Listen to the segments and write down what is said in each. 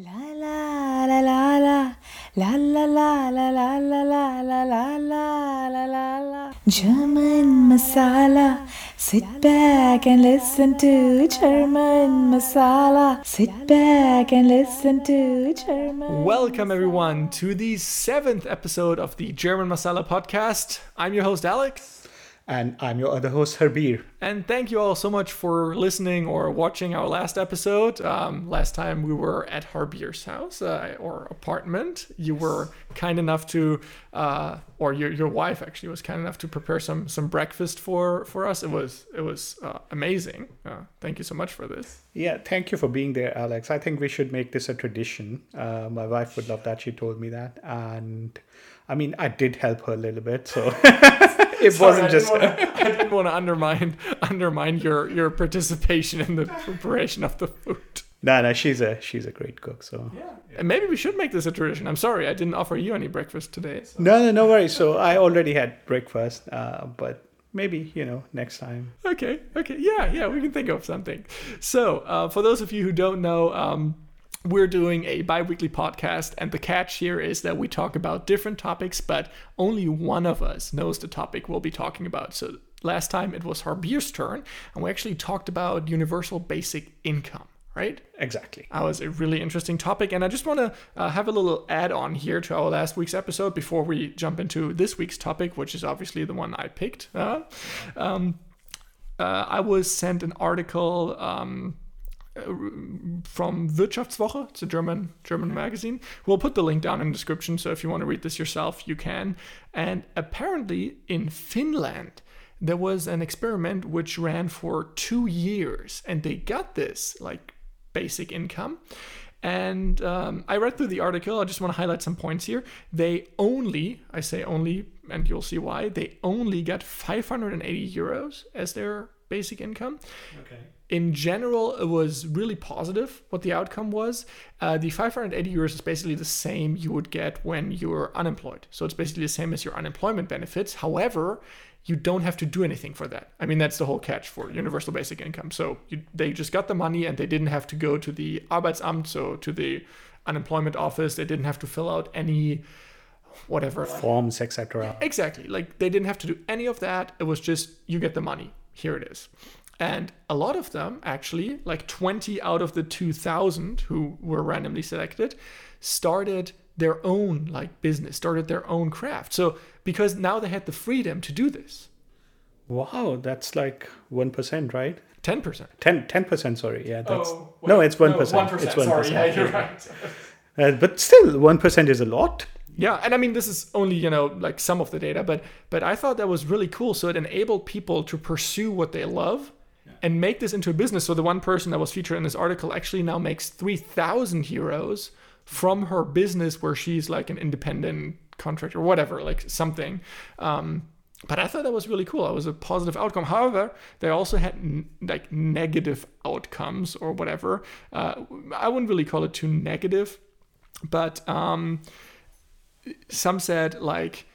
La la la la la la la la la la la la la la la la la la German masala Sit back and listen to German masala Sit back and listen to German Welcome, everyone, to the seventh episode of the German Masala podcast. I'm your host, Alex. And I'm your other host, Harbir. And thank you all so much for listening or watching our last episode. Um, last time we were at Harbir's house uh, or apartment. You were kind enough to, uh, or your, your wife actually was kind enough to prepare some some breakfast for for us. It was it was uh, amazing. Uh, thank you so much for this. Yeah, thank you for being there, Alex. I think we should make this a tradition. Uh, my wife would love that. She told me that, and I mean, I did help her a little bit, so. it Sorry, wasn't I just Didn't wanna, I didn't want to undermine undermine your your participation in the preparation of the food. no no she's a she's a great cook so Yeah. And maybe we should make this a tradition. I'm sorry, I didn't offer you any breakfast today. so- no no no worries so i already had breakfast uh, but maybe you know next time Okay. Okay. Yeah. Yeah. We can think of something. So, uh, for those of you who don't know, um, we're doing a bi-weekly podcast and the catch here is that we talk about different topics but only one of us knows the topic we'll be talking about. So last time it was Harbir's turn and we actually talked about universal basic income right? Exactly. That was a really interesting topic and i just want to uh, have a little add-on here to our last week's episode before we jump into this week's topic which is obviously the one i picked uh, um, uh, i was sent an article um, from Wirtschaftswoche. It's a German German magazine. We'll put the link down in the description, so if you want to read this yourself, you can. And apparently, in Finland, there was an experiment which ran for two years, and they got this like basic income. And um, I read through the article. I just want to highlight some points here. They only, I say only, and you'll see why, they only got 580 euros as their basic income okay in general, it was really positive what the outcome was. Uh, the 580 euros is basically the same you would get when you're unemployed. So it's basically the same as your unemployment benefits. However, you don't have to do anything for that. I mean, that's the whole catch for universal basic income. So you, they just got the money and they didn't have to go to the Arbeitsamt, so to the unemployment office. They didn't have to fill out any whatever forms etc Exactly. Like they didn't have to do any of that. It was just you get the money. Here it is. And a lot of them, actually, like 20 out of the 2,000 who were randomly selected, started their own like business, started their own craft. So because now they had the freedom to do this. wow that's like 1% right? 10%. 10 10% sorry. Yeah that's Oh, no it's 1% it's 1% Sorry, yeah, you're Uh, but still 1% is a lot. Yeah, and I mean this is only you know like some of the data, but but I thought that was really cool. So it enabled people to pursue what they love and make this into a business. So the one person that was featured in this article actually now makes three thousand euros from her business, where she's like an independent contractor, or whatever, like something. Um, but I thought that was really cool. It was a positive outcome. However, they also had n- like negative outcomes or whatever. Uh, I wouldn't really call it too negative, but um, some said like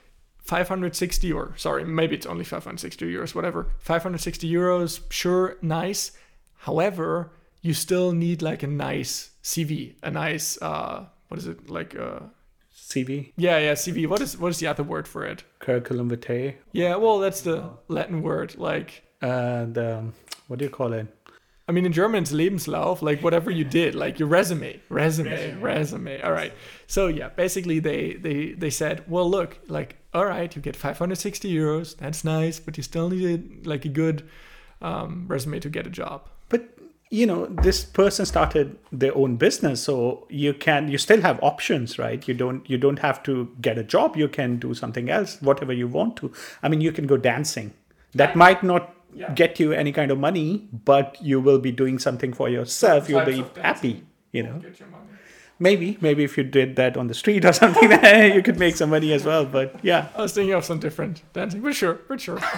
560 or sorry maybe it's only 560 euros whatever. 560 euros sure nice. However you still need like a nice cv a nice uh what is it like uh cv yeah yeah cv what is what is the other word for it? Curriculum vitae? Yeah well that's the latin word like uh the what do you call it? I mean, in German, it's Lebenslauf, like whatever you did, like your resume, resume, resume. All right. So yeah, basically they they they said, well, look, like, all right, you get 560 euros, that's nice, but you still need like a good um, resume to get a job. but you know this person started their own business so you can you still have options right you don't you don't have to get a job you can do something else whatever you want to i mean you can go dancing that might not Yeah. get you any kind of money but you will be doing something for yourself you'll be happy you know Get your money. Maybe maybe if you did that on the street or something you could make some money as well but yeah I was thinking of some different dancing, but sure, but sure.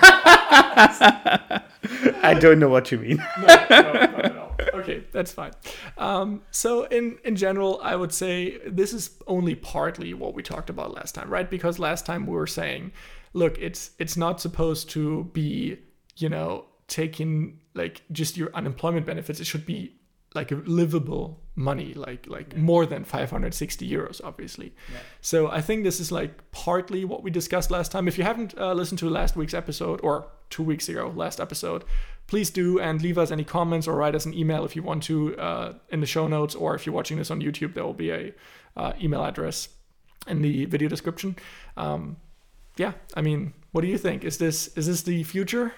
i don't know what you mean no, no, not at all. Okay, that's fine. Um, so in in general, I would say this is only partly what we talked about last time, right? Because last time we were saying, look, it's it's not supposed to be, you know, taking like just your unemployment benefits. It should be like a livable money, like like more than 560 euros, obviously. So I think this is like partly what we discussed last time. If you haven't uh, listened to last week's episode or two weeks ago, last episode, please do and leave us any comments or write us an email if you want to uh, in the show notes, or if you're watching this on YouTube, there will be a uh, email address in the video description. Um, yeah, I mean, what do you think? Is this is this the future?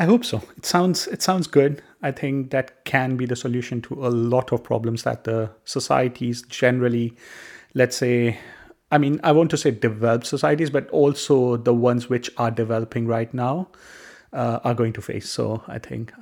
I hope so. It sounds it sounds good. I think that can be the solution to a lot of problems that the societies generally, let's say, I mean, I want to say developed societies, but also the ones which are developing right now uh, are going to face. So I think,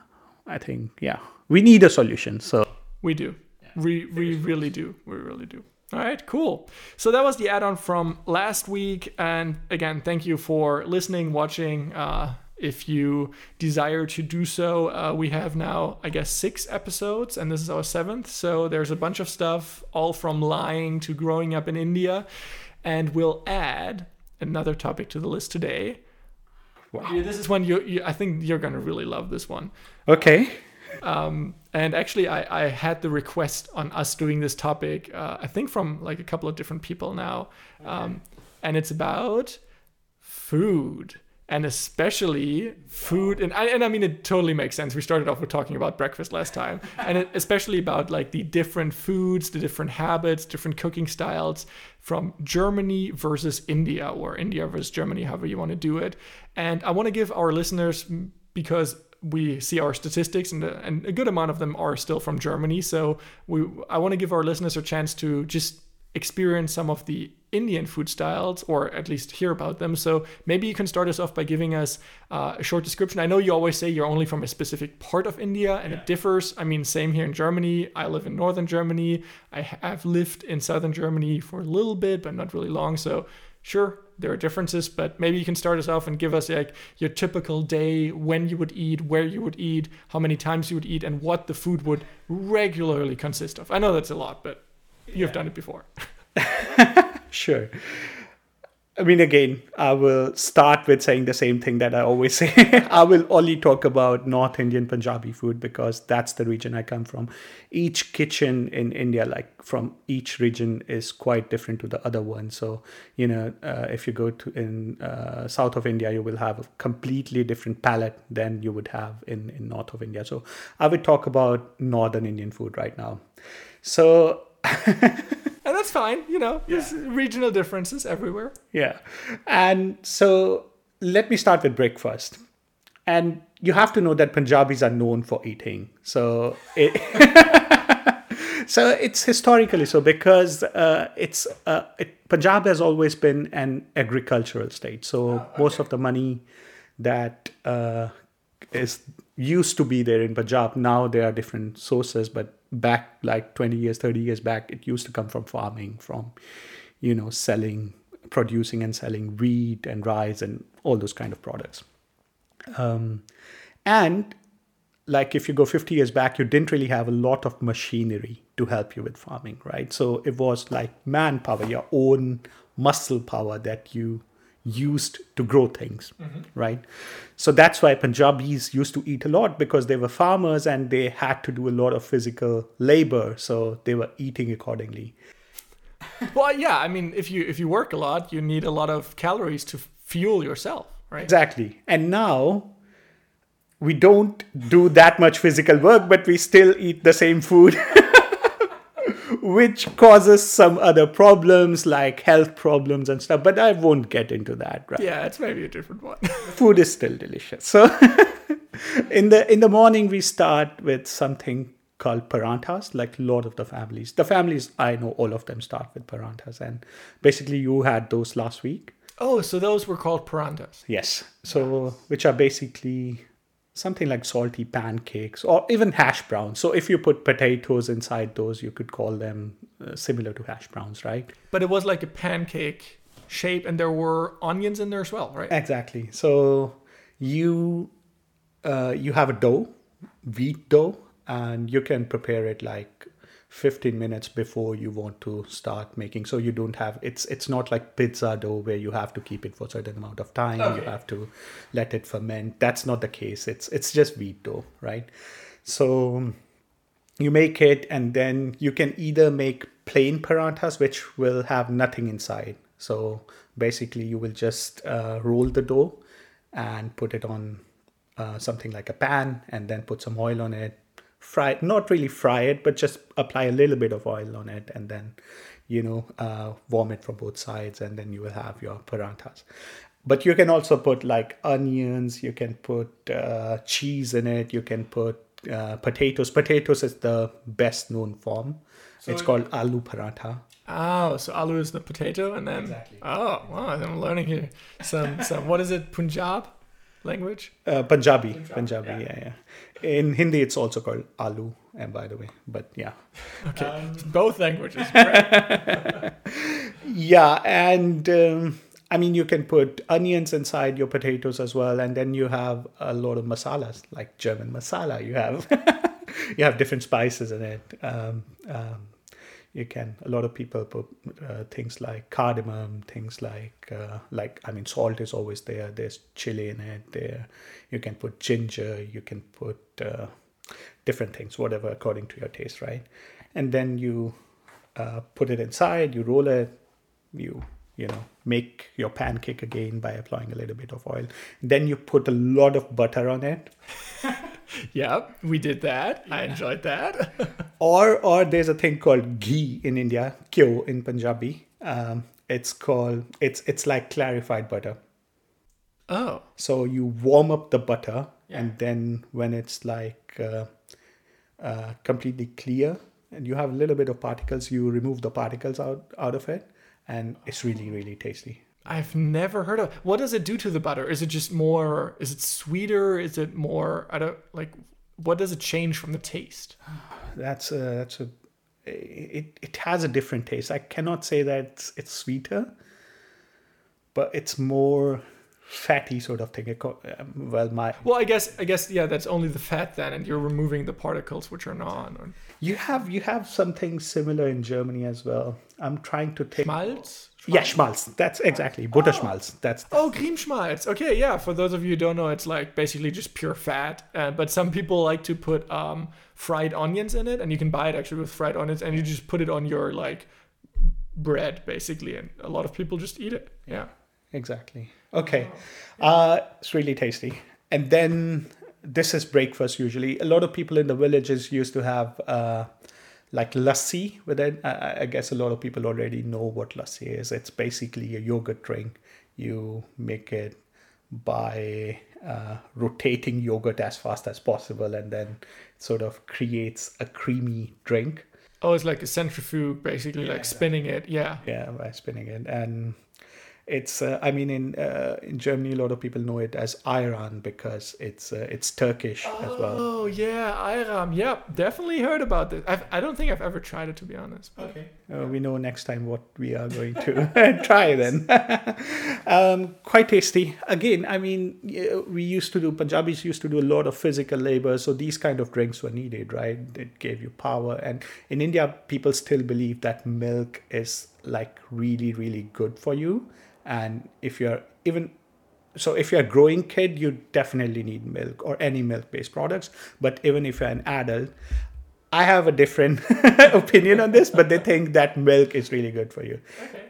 I think, yeah, we need a solution. So We do. We we really do. We really do. All right, cool. So that was the add-on from last week, and again, thank you for listening, watching. Uh, if you desire to do so, uh, we have now, I guess, six episodes, and this is our seventh. So there's a bunch of stuff, all from lying to growing up in India, and we'll add another topic to the list today. Wow. Yeah, this is one you, you I think you're gonna really love this one. okay, Um, and actually, I, I had the request on us doing this topic, uh, I think from like a couple of different people now. Um, and it's about food and especially food. And I, and I mean, it totally makes sense. We started off with talking about breakfast last time, and it, especially about like the different foods, the different habits, different cooking styles from Germany versus India or India versus Germany, however you want to do it. And I want to give our listeners, because we see our statistics and, uh, and a good amount of them are still from Germany. So we, I want to give our listeners a chance to just experience some of the Indian food styles or at least hear about them. So maybe you can start us off by giving us uh, a short description. I know you always say you're only from a specific part of India and it differs. I mean, same here in Germany. I live in northern Germany. I have lived in southern Germany for a little bit, but not really long. So sure, there are differences, but maybe you can start us off and give us like your typical day, when you would eat, where you would eat, how many times you would eat, and what the food would regularly consist of. I know that's a lot, but you've done it before. sure. I mean, again, I will start with saying the same thing that I always say. I will only talk about North Indian Punjabi food because that's the region I come from. Each kitchen in India, like from each region, is quite different to the other one. So, you know, uh, if you go to in uh, south of India, you will have a completely different palate than you would have in in north of India. So, I would talk about northern Indian food right now. So, And that's fine, you know, there's regional differences everywhere. Yeah. And so let me start with breakfast. And you have to know that Punjabis are known for eating. So it, so it's historically so because uh, it's uh, it, Punjab has always been an agricultural state. So most of the money that uh, is used to be there in Punjab now there are different sources, but back like 20 years, 30 years back, it used to come from farming, from you know selling, producing and selling wheat and rice and all those kind of products. Um, and like if you go 50 years back, you didn't really have a lot of machinery to help you with farming, right? So it was like manpower, your own muscle power that you used to grow things, right? So that's why Punjabis used to eat a lot because they were farmers and they had to do a lot of physical labor. So they were eating accordingly. Well, yeah, I mean, if you if you work a lot, you need a lot of calories to fuel yourself, right? Exactly. And now we don't do that much physical work, but we still eat the same food, which causes some other problems like health problems and stuff. But I won't get into that. Right? Yeah, it's maybe a different one. Food is still delicious. So in the in the morning we start with something called paranthas, like a lot of the families. The families I know, all of them start with paranthas, and basically you had those last week. oh, so those were called paranthas. Yes. So, which are basically something like salty pancakes or even hash browns. So, if you put potatoes inside those, you could call them uh, similar to hash browns, right? But it was like a pancake shape, and there were onions in there as well, right? Exactly. So, you uh, you have a dough, wheat dough, and you can prepare it like 15 minutes before you want to start making so you don't have it's it's not like pizza dough where you have to keep it for a certain amount of time you have to let it ferment that's not the case it's it's just wheat dough right so you make it, and then you can either make plain paranthas, which will have nothing inside. So basically, you will just uh, roll the dough and put it on uh, something like a pan, and then put some oil on it. Fry it, not really fry it, but just apply a little bit of oil on it, and then you know uh, warm it from both sides, and then you will have your paranthas but you can also put like onions you can put uh, cheese in it you can put uh, potatoes potatoes is the best known form it's called aloo paratha Oh, so aloo is the potato, and then Exactly. oh, wow, I'm learning here. Some some what is it? Punjab language. uh, punjabi punjabi, yeah. yeah in hindi it's also called aloo and by the way but yeah Okay, both languages. Great. yeah and um, i mean you can put onions inside your potatoes as well and then you have a lot of masalas like german masala you have you have different spices in it um, um, you can a lot of people put uh, things like cardamom things like uh, like i mean salt is always there there's chili in it there you can put ginger you can put uh, different things whatever according to your taste right? And then you uh, put it inside you roll it you you know make your pancake again by applying a little bit of oil. Then you put a lot of butter on it Yep, we did that. I enjoyed that. or or there's a thing called ghee in india kyo in punjabi. Um, it's called it's it's like clarified butter. Oh, so you warm up the butter and then when it's like uh, uh, completely clear and you have a little bit of particles you remove the particles out out of it and it's really really tasty I've never heard of. What does it do to the butter? Is it just more? Is it sweeter? Is it more? I don't like. What does it change from the taste? that's a, that's a it, it has a different taste i cannot say that it's, it's sweeter but it's more fatty sort of thing um, well my Well, I guess I guess yeah, that's only the fat then, and you're removing the particles which are not. Or you have you have something similar in germany as well i'm trying to take Schmalz. Yeah schmalz that's exactly butterschmalz that's Oh, Griebenschmalz. Okay, yeah. For those of you who don't know, it's like basically just pure fat. Uh, but some people like to put um, fried onions in it, and you can buy it actually with fried onions, and you just put it on your like bread basically, and a lot of people just eat it. Yeah. exactly okay uh it's really tasty and then this is breakfast usually a lot of people in the villages used to have uh like lassi with it. I, I- guess a lot of people already know what lassi is. It's basically a yogurt drink. You make it by uh, rotating yogurt as fast as possible and then sort of creates a creamy drink. Oh, it's like a centrifuge, basically, like spinning it. Yeah. yeah by spinning it. And it's uh, i mean in uh, in germany a lot of people know it as ayran because it's uh, it's turkish as well Oh yeah, Ayran. Yeah, definitely heard about this. I've, I don't think I've ever tried it to be honest. but- uh, we know next time what we are going to try then um, quite tasty again i mean we used to do punjabis used to do a lot of physical labor so these kind of drinks were needed right it gave you power and in india people still believe that milk is like really really good for you and if you're even so if you're a growing kid you definitely need milk or any milk based products. But even if you're an adult i have a different opinion on this but they think that milk is really good for you.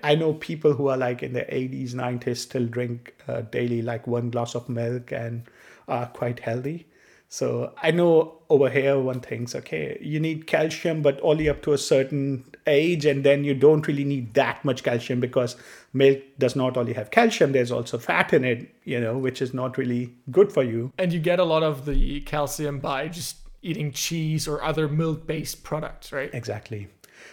I know people who are like in their 80s 90s still drink uh, daily like one glass of milk and are quite healthy. So I know over here one thinks, okay, you need calcium, but only up to a certain age, and then you don't really need that much calcium because milk does not only have calcium, there's also fat in it, you know, which is not really good for you. And you get a lot of the calcium by just eating cheese or other milk-based products, right? Exactly.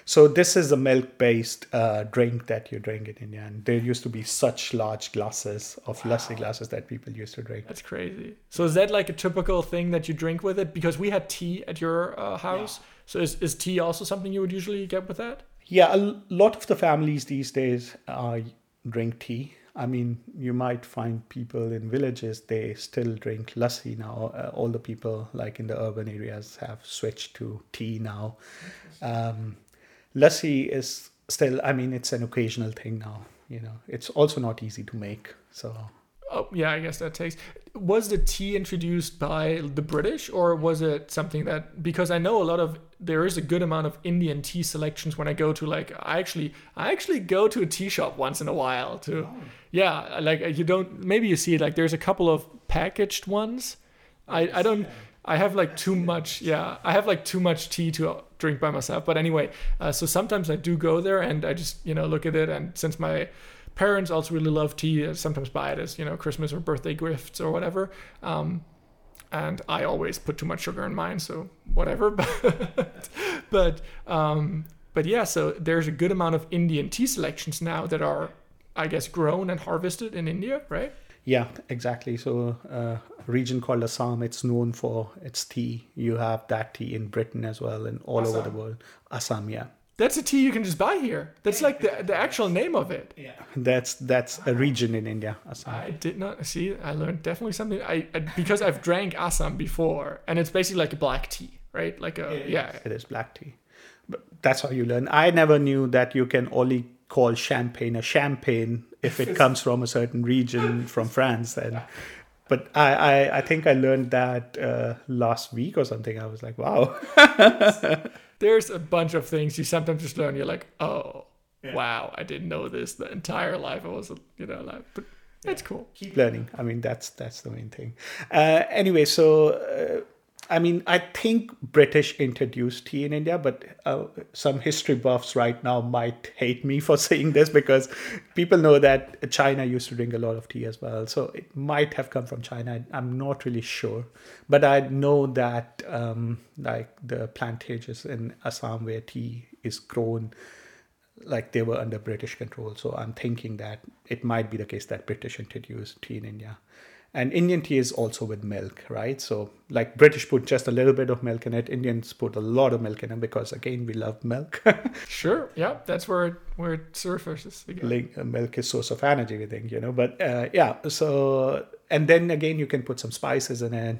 So this is a milk-based uh, drink that you drink in India, and there used to be such large glasses of lassi glasses that people used to drink. That's crazy. So is that like a typical thing that you drink with it? Because we had tea at your uh, house. So is, is tea also something you would usually get with that? Yeah, a lot of the families these days uh, drink tea. I mean, you might find people in villages, they still drink lassi now. Uh, all the people, like in the urban areas, have switched to tea now. Um, lassi is still, I mean, it's an occasional thing now. You know, it's also not easy to make. So, Oh yeah, I guess that takes. was the tea introduced by the British or was it something that because I know a lot of there is a good amount of Indian tea selections when I go to like I actually I actually go to a tea shop once in a while to yeah like you don't maybe you see it like there's a couple of packaged ones. I I don't I have like too much yeah I have like too much tea to drink by myself but anyway uh, so sometimes I do go there and I just you know look at it and since my parents also really love tea. I sometimes buy it as you know Christmas or birthday gifts or whatever. Um, and I always put too much sugar in mine, so whatever. but but um, but yeah, so there's a good amount of Indian tea selections now that are, I guess, grown and harvested in India, right? Yeah, exactly. So, uh, a region called Assam, it's known for its tea. You have that tea in Britain as well and all over the world. Assam, yeah. That's a tea you can just buy here. That's like the, the actual name of it. Yeah. That's that's a region in India, Assam. I did not see. I learned definitely something. I, I because I've drank Assam before, and it's basically like a black tea, right? Like a yeah. It is black tea. But that's how you learn. I never knew that you can only call champagne a champagne if it comes from a certain region from France. And but I, I, I think I learned that uh, last week or something. I was like, wow. There's a bunch of things you sometimes just learn. You're like, oh, wow, I didn't know this the entire life. I was, you know, like, but that's cool. keep learning. I mean, that's that's the main thing. Uh, anyway, so uh, I mean, I think British introduced tea in India, but uh, some history buffs right now might hate me for saying this because people know that China used to drink a lot of tea as well. So it might have come from China. I'm not really sure, but I know that um, like the plantages in Assam where tea is grown like they were under British control. So I'm thinking that it might be the case that British introduced tea in India. And Indian tea is also with milk, right? So like British put just a little bit of milk in it. Indians put a lot of milk in it because again we love milk. Sure. Yeah, that's where it, where it surfaces again. like uh, milk is source of energy, we think, you know. But uh, yeah, so and then again you can put some spices in it.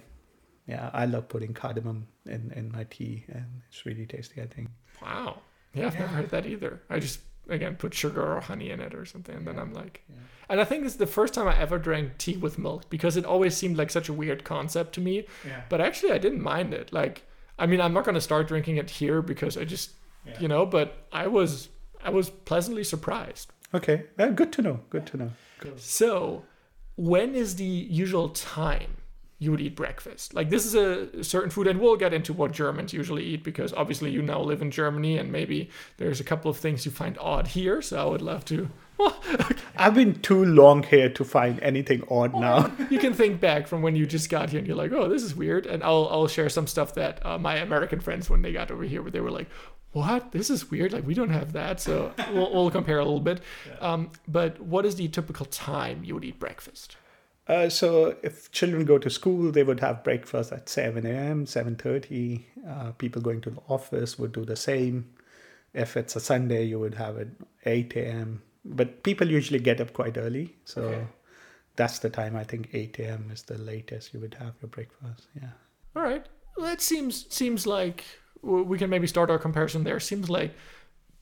Yeah, I love putting cardamom in, in my tea and it's really tasty, I think. Wow. Yeah, I've never heard that either. I just again put sugar or honey in it or something, and then I'm like, and I think this is the first time I ever drank tea with milk because it always seemed like such a weird concept to me. Yeah. But actually, I didn't mind it. Like, I mean, I'm not gonna start drinking it here because I just, Yeah. you know, but I was I was pleasantly surprised. Okay, good to know. Good to know. So, when is the usual time you would eat breakfast? Like, this is a certain food, and we'll get into what Germans usually eat because obviously you now live in Germany, and maybe there's a couple of things you find odd here. So, I would love to. I've been too long here to find anything odd now. you can think back from when you just got here, and you're like, "Oh, this is weird," and I'll I'll share some stuff that uh, my American friends when they got over here, where they were like. What? This is weird. Like we don't have that, so we'll, we'll compare a little bit. Um, but what is the typical time you would eat breakfast? Uh, so if children go to school, they would have breakfast at 7 a.m., 7.30. Uh, people going to the office would do the same. If it's a Sunday, you would have it 8 a.m. But people usually get up quite early. So Okay. that's the time. I think 8 a.m. is the latest you would have your breakfast. Yeah. All right. Well, that seems seems like we can maybe start our comparison there. Seems like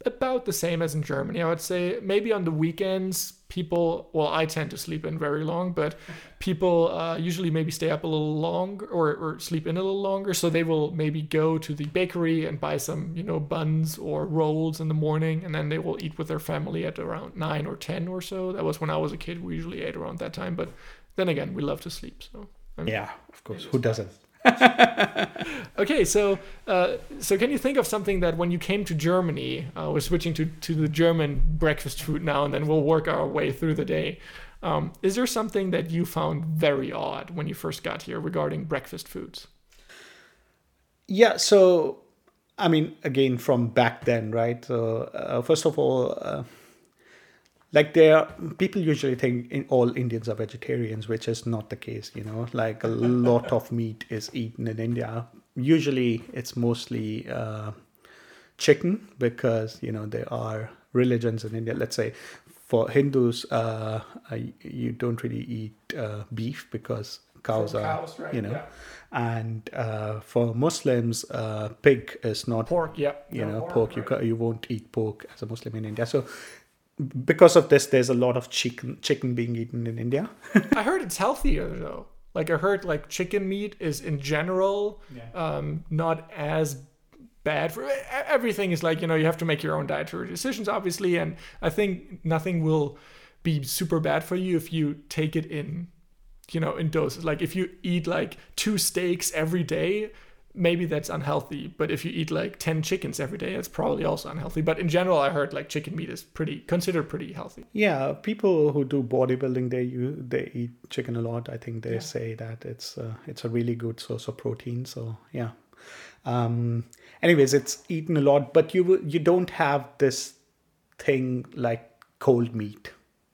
about the same as in Germany. I would say maybe on the weekends, people. Well, I tend to sleep in very long, but people uh, usually maybe stay up a little longer or, or sleep in a little longer. So they will maybe go to the bakery and buy some, you know, buns or rolls in the morning, and then they will eat with their family at around nine or ten or so. That was when I was a kid. We usually ate around that time, but then again, we love to sleep. So. I mean, Yeah, of course. Who doesn't? Okay, so uh, so can you think of something that when you came to Germany, uh, we're switching to, to the German breakfast food now, and then we'll work our way through the day. Um, is there something that you found very odd when you first got here regarding breakfast foods? Yeah, so I mean, again, from back then, right? Uh, first of all, uh, like there, people usually think in, all Indians are vegetarians, which is not the case. You know, like a lot of meat is eaten in India. Usually, it's mostly uh, chicken because you know there are religions in India. Let's say for Hindus, uh, uh, you don't really eat uh, beef because cows are, cows, right, you know, yeah. and uh, for Muslims, uh, pig is not Pork, yeah. you No, know pork. You right. ca- you won't eat pork as a Muslim in India. So because of this, there's a lot of chicken chicken being eaten in India. I heard it's healthier though. Like I heard like chicken meat is in general Yeah. um, not as bad for everything is like you know you have to make your own dietary decisions obviously and i think nothing will be super bad for you if you take it in you know in doses like if you eat like two steaks every day maybe that's unhealthy but if you eat like 10 chickens every day it's probably also unhealthy but in general i heard like chicken meat is pretty considered pretty healthy Yeah, people who do bodybuilding, they you they eat chicken a lot. I think they say that it's uh, it's a really good source of protein. So yeah. Um, anyways, it's eaten a lot, but you you don't have this thing like cold meat,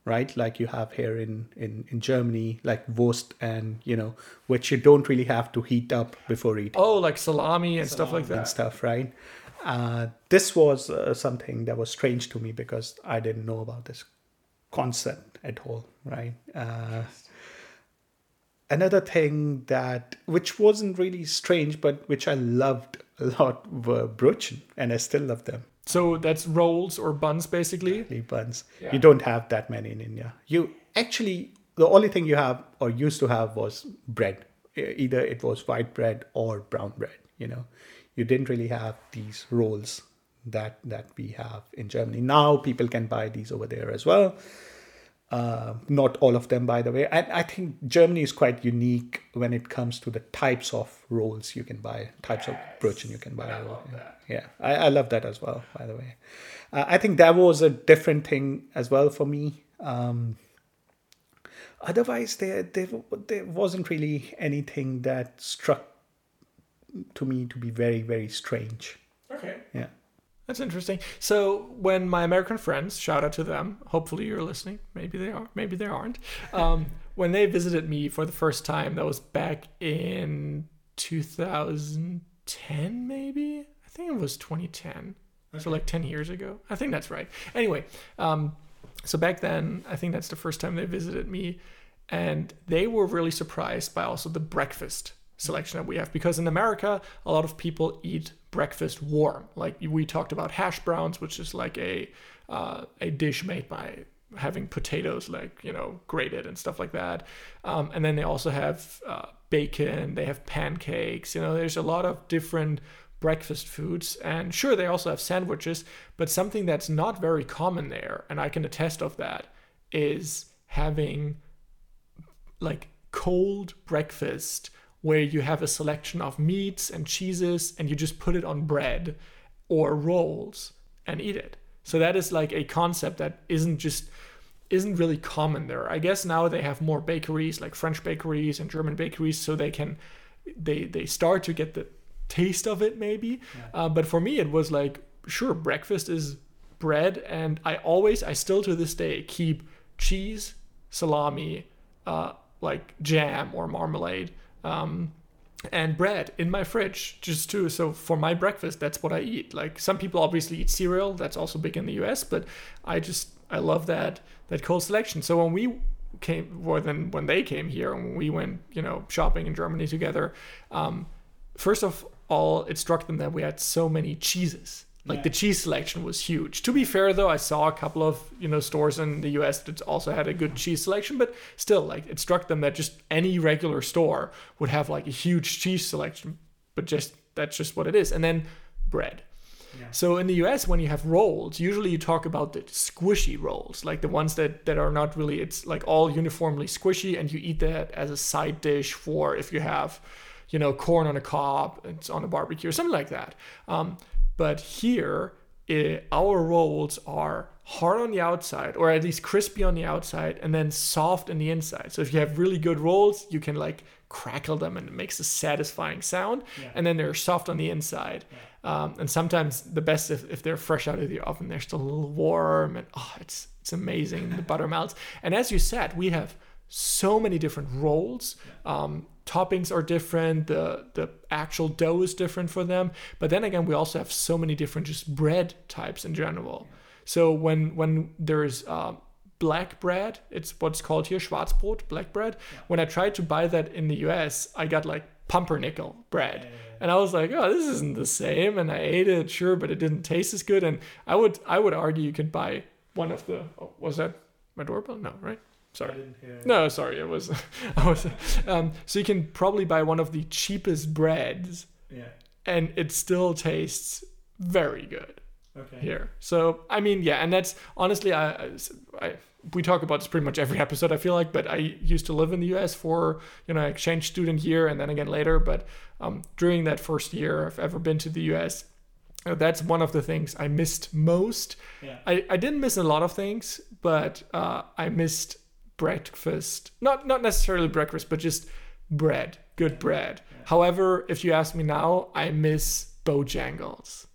right? Like you have here in in in Germany, like Wurst, and you know, which you don't really have to heat up before eating oh like salami and stuff like that. and stuff, right? Uh, this was uh, something that was strange to me because I didn't know about this concept at all, right? Uh, another thing that, which wasn't really strange, but which I loved a lot, were brötchen, and I still love them. So that's rolls or buns basically Lee buns. Yeah. You don't have that many in India. You actually, the only thing you have or used to have was bread. Either it was white bread or brown bread. You know, you didn't really have these rolls that that we have in Germany. Now people can buy these over there as well. Uh, not all of them, by the way. And I think Germany is quite unique when it comes to the types of rolls you can buy, types of brötchen you can buy. I love that. yeah, I, I love that as well, by the way. Uh, I think that was a different thing as well for me. Um, otherwise, there, there there wasn't really anything that struck to me to be very very strange. okay Yeah. That's interesting. So when my American friends, shout out to them. Hopefully you're listening. Maybe they are. Maybe they aren't. Um, when they visited me for the first time, that was back in 2010, maybe. I think it was 2010. So like 10 years ago. I think that's right. Anyway, um, so back then, I think that's the first time they visited me, and they were really surprised by also the breakfast selection that we have because in America, a lot of people eat breakfast warm. Like we talked about hash browns, which is like a uh, a dish made by having potatoes like you know grated and stuff like that um, and then they also have uh, bacon they have pancakes you know there's a lot of different breakfast foods and sure they also have sandwiches but something that's not very common there and i can attest of that is having like cold breakfast where you have a selection of meats and cheeses and you just put it on bread or rolls and eat it. So that is like a concept that isn't just isn't really common there. I guess now they have more bakeries like French bakeries and German bakeries so they can they they start to get the taste of it maybe. Uh, but for me it was like sure breakfast is bread and I always I still to this day keep cheese, salami, uh, like jam or marmalade um, and bread in my fridge just to so for my breakfast that's what i eat. Like some people obviously eat cereal. That's also big in the us but i just i love that that cold selection. So when we came more than when they came here and we went you know shopping in germany together um, first of all it struck them that we had so many cheeses like the cheese selection was huge. To be fair though, I saw a couple of, you know, stores in the US that also had a good cheese selection, but still like it struck them that just any regular store would have like a huge cheese selection, but just that's just what it is. And then bread. So in the US when you have rolls, usually you talk about the squishy rolls, like the ones that that are not really it's like all uniformly squishy and you eat that as a side dish for if you have you know, corn on a cob, it's on a barbecue or something like that. Um, but here, eh, our rolls are hard on the outside, or at least crispy on the outside, and then soft in the inside. So if you have really good rolls, you can like crackle them, and it makes a satisfying sound. And then they're soft on the inside. Um, and sometimes the best if, if they're fresh out of the oven, they're still a little warm, and oh, it's it's amazing. The butter melts. And as you said, we have so many different rolls. Um, toppings are different. The the actual dough is different for them. But then again, we also have so many different just bread types in general. So when when there's uh, black bread, it's what's called here Schwarzbrot, black bread. When I tried to buy that in the U.S., I got like pumpernickel bread. And I was like, oh, this isn't the same. And I ate it, sure, but it didn't taste as good. And I would I would argue you could buy one of the oh, was that my doorbell? No, right? Sorry. No, sorry, it was. I was. Um, so you can probably buy one of the cheapest breads, Yeah. and it still tastes very good Okay. here. So I mean, yeah, and that's honestly, I, I, I- we talk about this pretty much every episode. I feel like, but I used to live in the U.S. for you know exchange student year, and then again later. But um, during that first year, I've ever been to the U.S. uh, That's one of the things I missed most. Yeah. I, I didn't miss a lot of things, but uh, I missed breakfast. Not not necessarily breakfast, but just bread, good bread. However, if you ask me now, I miss Bojangles.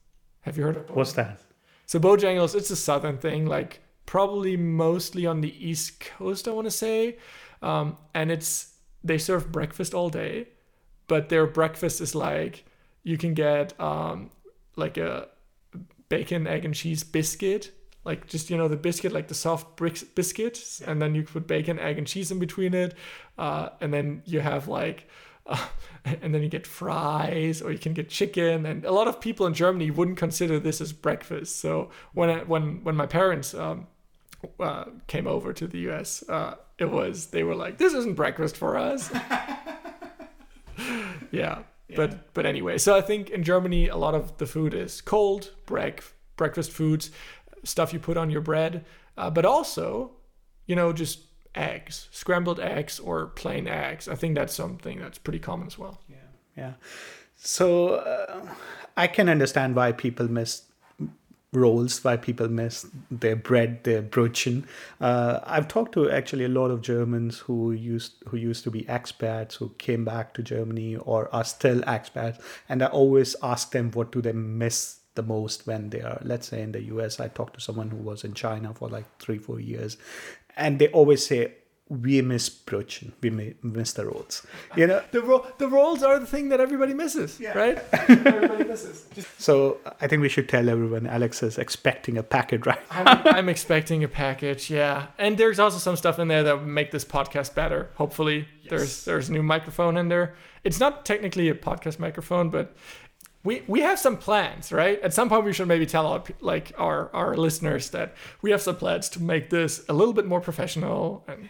Have you heard of What's that? so Bojangles, it's a southern thing, like probably mostly on the east coast, I want to say, um, and it's they serve breakfast all day, but their breakfast is like you can get um, like a bacon, egg, and cheese biscuit, like just you know the biscuit, like the soft bricks biscuit, and then you put bacon, egg, and cheese in between it, uh, and then you have like. Uh, and then you get fries, or you can get chicken. And a lot of people in Germany wouldn't consider this as breakfast. So when I, when when my parents um, uh, came over to the U.S., uh, it was they were like, "This isn't breakfast for us." yeah. But but anyway, so I think in Germany a lot of the food is cold, break, breakfast foods, stuff you put on your bread, uh, but also, you know, just eggs, scrambled eggs or plain eggs. I think that's something that's pretty common as well. Yeah. Yeah. So uh, I can understand why people miss rolls, why people miss their bread, their brötchen. Uh, I've talked to actually a lot of Germans who used who used to be expats who came back to Germany or are still expats, and I always ask them what do they miss the most when they are, let's say, in the US. I talked to someone who was in China for like three, four years, and they always say. We miss brötchen. We miss the rolls. You know, The ro- the rolls are the thing that everybody misses, Yeah. right? everybody misses. Just, So I think we should tell everyone Alex is expecting a package, right I'm, I'm expecting a package, yeah. And there's also some stuff in there that will make this podcast better. Hopefully, there's there's a new microphone in there. It's not technically a podcast microphone, but we we have some plans, right? At some point, we should maybe tell our like our our listeners that we have some plans to make this a little bit more professional and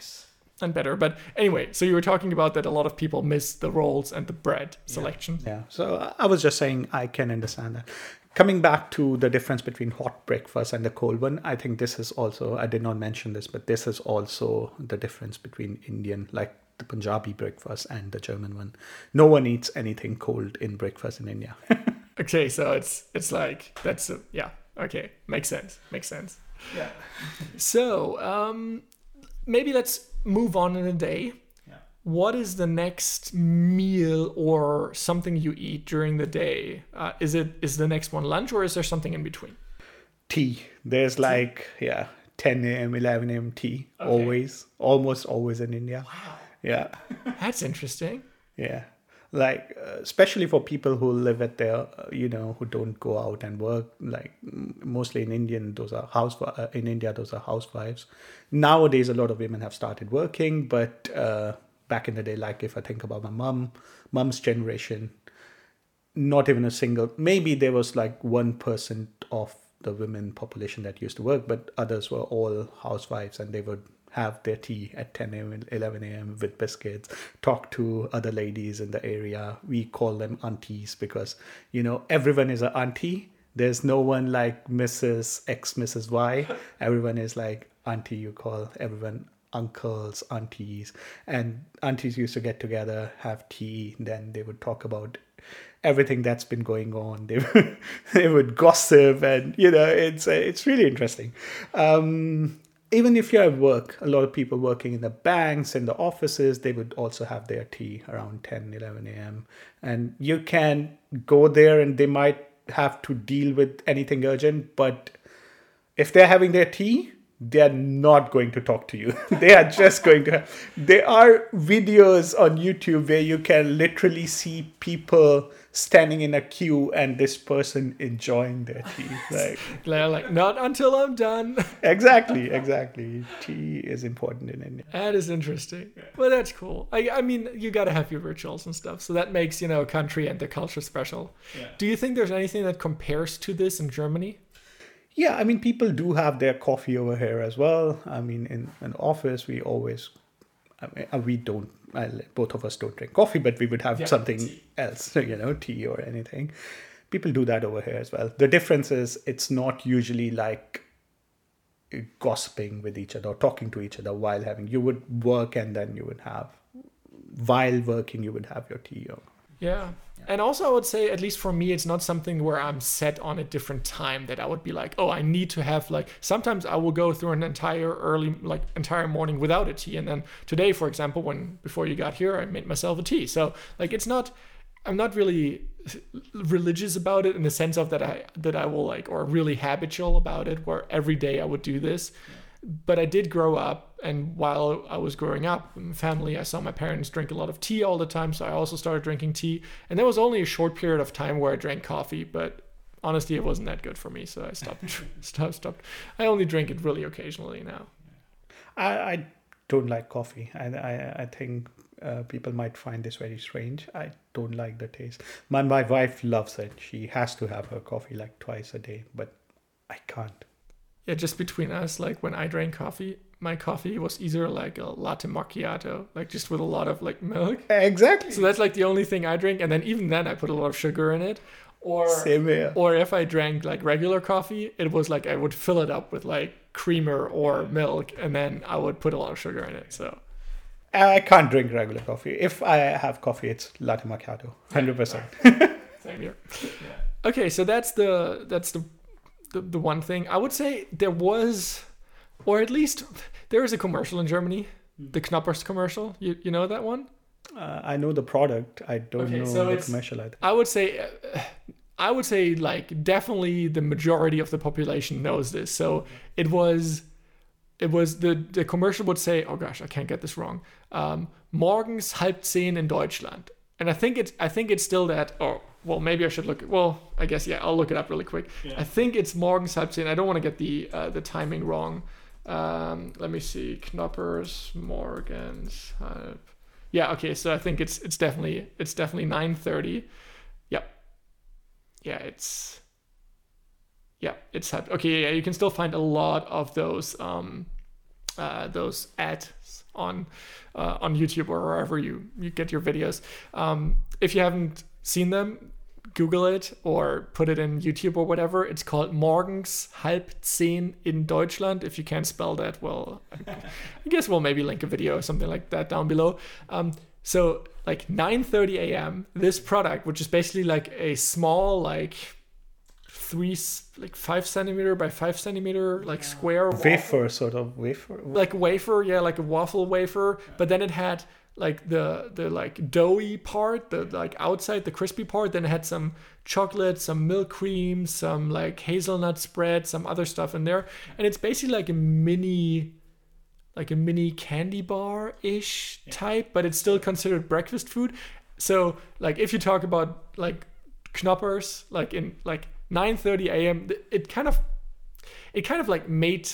and better. But anyway, so you were talking about that a lot of people miss the rolls and the bread selection. Yeah. So I- I was just saying I can understand that. Coming back to the difference between hot breakfast and the cold one, I think this is also I did not mention this, but this is also the difference between Indian like the Punjabi breakfast and the German one. No one eats anything cold in breakfast in India. Okay, so it's it's like that's a, yeah. Okay, makes sense. Makes sense. yeah. So, um, maybe let's move on in a day. Yeah. What is the next meal or something you eat during the day? Uh, is it is the next one lunch or is there something in between? Tea. There's like yeah, 10 a.m., 11 a.m. tea. Always, almost always in India. Wow. Yeah. That's interesting. Yeah. Like, uh, especially for people who live at their, uh, you know, who don't go out and work. Like, m- mostly in Indian, those are house. Uh, in India, those are housewives. Nowadays, a lot of women have started working, but uh, back in the day, like if I think about my mom, mom's generation, not even a single. Maybe there was like one percent of the women population that used to work, but others were all housewives, and they would have their tea at 10 a.m. and 11 a.m. with biscuits, talk to other ladies in the area. We call them aunties because, you know, everyone is an auntie. There's no one like Mrs. X, Mrs. Y. Everyone is like auntie, you call everyone uncles, aunties. And aunties used to get together, have tea, then they would talk about everything that's been going on. They would, they would gossip, and you know, it's it's really interesting. Um, even if you have work, a lot of people working in the banks, in the offices, they would also have their tea around 10, 11 a.m. And you can go there and they might have to deal with anything urgent, but if they're having their tea, they're not going to talk to you. they are just going to. Have, There are videos on YouTube where you can literally see people standing in a queue and this person enjoying their tea. Like They're like, not until I'm done. exactly, exactly. Tea is important in India. that is interesting. Well, that's cool. I, I mean, you got to have your rituals and stuff. So that makes, you know, a country and the culture special. Do you think there's anything that compares to this in Germany? Yeah, I mean, people do have their coffee over here as well. I mean, in an office, we always, I mean, uh, we don't, well, both of us don't drink coffee, but we would have Yeah, something tea. else, you know, tea or anything. People do that over here as well. The difference is it's not usually like gossiping with each other or talking to each other while having, you would work and then you would have, while working, you would have your tea or Yeah. And also, I would say, at least for me, it's not something where I'm set on a different time that I would be like, oh, I need to have like. Sometimes I will go through an entire early, like entire morning without a tea, and then today, for example, when before you got here, I made myself a tea. So like, it's not. I'm not really religious about it in the sense of that I that I will like or really habitual about it, where every day I would do this but I did grow up, and while I was growing up in family, I saw my parents drink a lot of tea all the time, so I also started drinking tea. And there was only a short period of time where I drank coffee, but honestly, it wasn't that good for me, so I stopped. stopped. Stopped. I only drink it really occasionally now. I, I don't like coffee. I I, I think uh, people might find this very strange. I don't like the taste. My my wife loves it. She has to have her coffee like twice a day, but I can't. Yeah, just between us, like when I drank coffee, my coffee was either like a latte macchiato, like just with a lot of like milk. Exactly. So that's like the only thing I drink, and then even then I put a lot of sugar in it. Or Same here. or if I drank like regular coffee, it was like I would fill it up with like creamer or milk, and then I would put a lot of sugar in it. So I can't drink regular coffee. If I have coffee, it's latte macchiato, hundred percent. same here. Okay, so that's the that's the, the the one thing I would say there was, or at least there is a commercial in Germany, the Knoppers commercial. You you know that one? Uh, I know the product. I don't Okay, know so the commercial. either. I would say, uh, I would say like definitely the majority of the population knows this. So it was, it was the the commercial would say, oh gosh, I can't get this wrong. Um, morgens halb zehn in Deutschland, and I think it's I think it's still that. Oh well, maybe I should look. Well, I guess yeah, I'll look it up really quick. I think it's morgens halb. I don't want to get the uh, the timing wrong. Um, let me see, Knoppers morgens halb. Yeah, okay, so I think it's it's definitely it's definitely nine thirty. Yep. Yeah, it's yeah, it's okay. Yeah, you can still find a lot of those um, uh, those ads on uh, on YouTube or wherever you you get your videos. Um, if you haven't seen them, Google it or put it in YouTube or whatever. It's called Morgens halb zehn in Deutschland. If you can't spell that, well, I guess we'll maybe link a video or something like that down below. Um, so like 9:30 a.m. This product, which is basically like a small like three like five centimeter by five centimeter like square waffle- wafer sort of wafer. like wafer, yeah, like a waffle wafer. But then it had like the the like doughy part, the like outside the crispy part. Then it had some chocolate, some milk cream, some like hazelnut spread, some other stuff in there, and it's basically like a mini like a mini candy bar ish type, but it's still considered breakfast food. So like if you talk about like knoppers, like in like 9:30 a.m., it kind of it kind of like made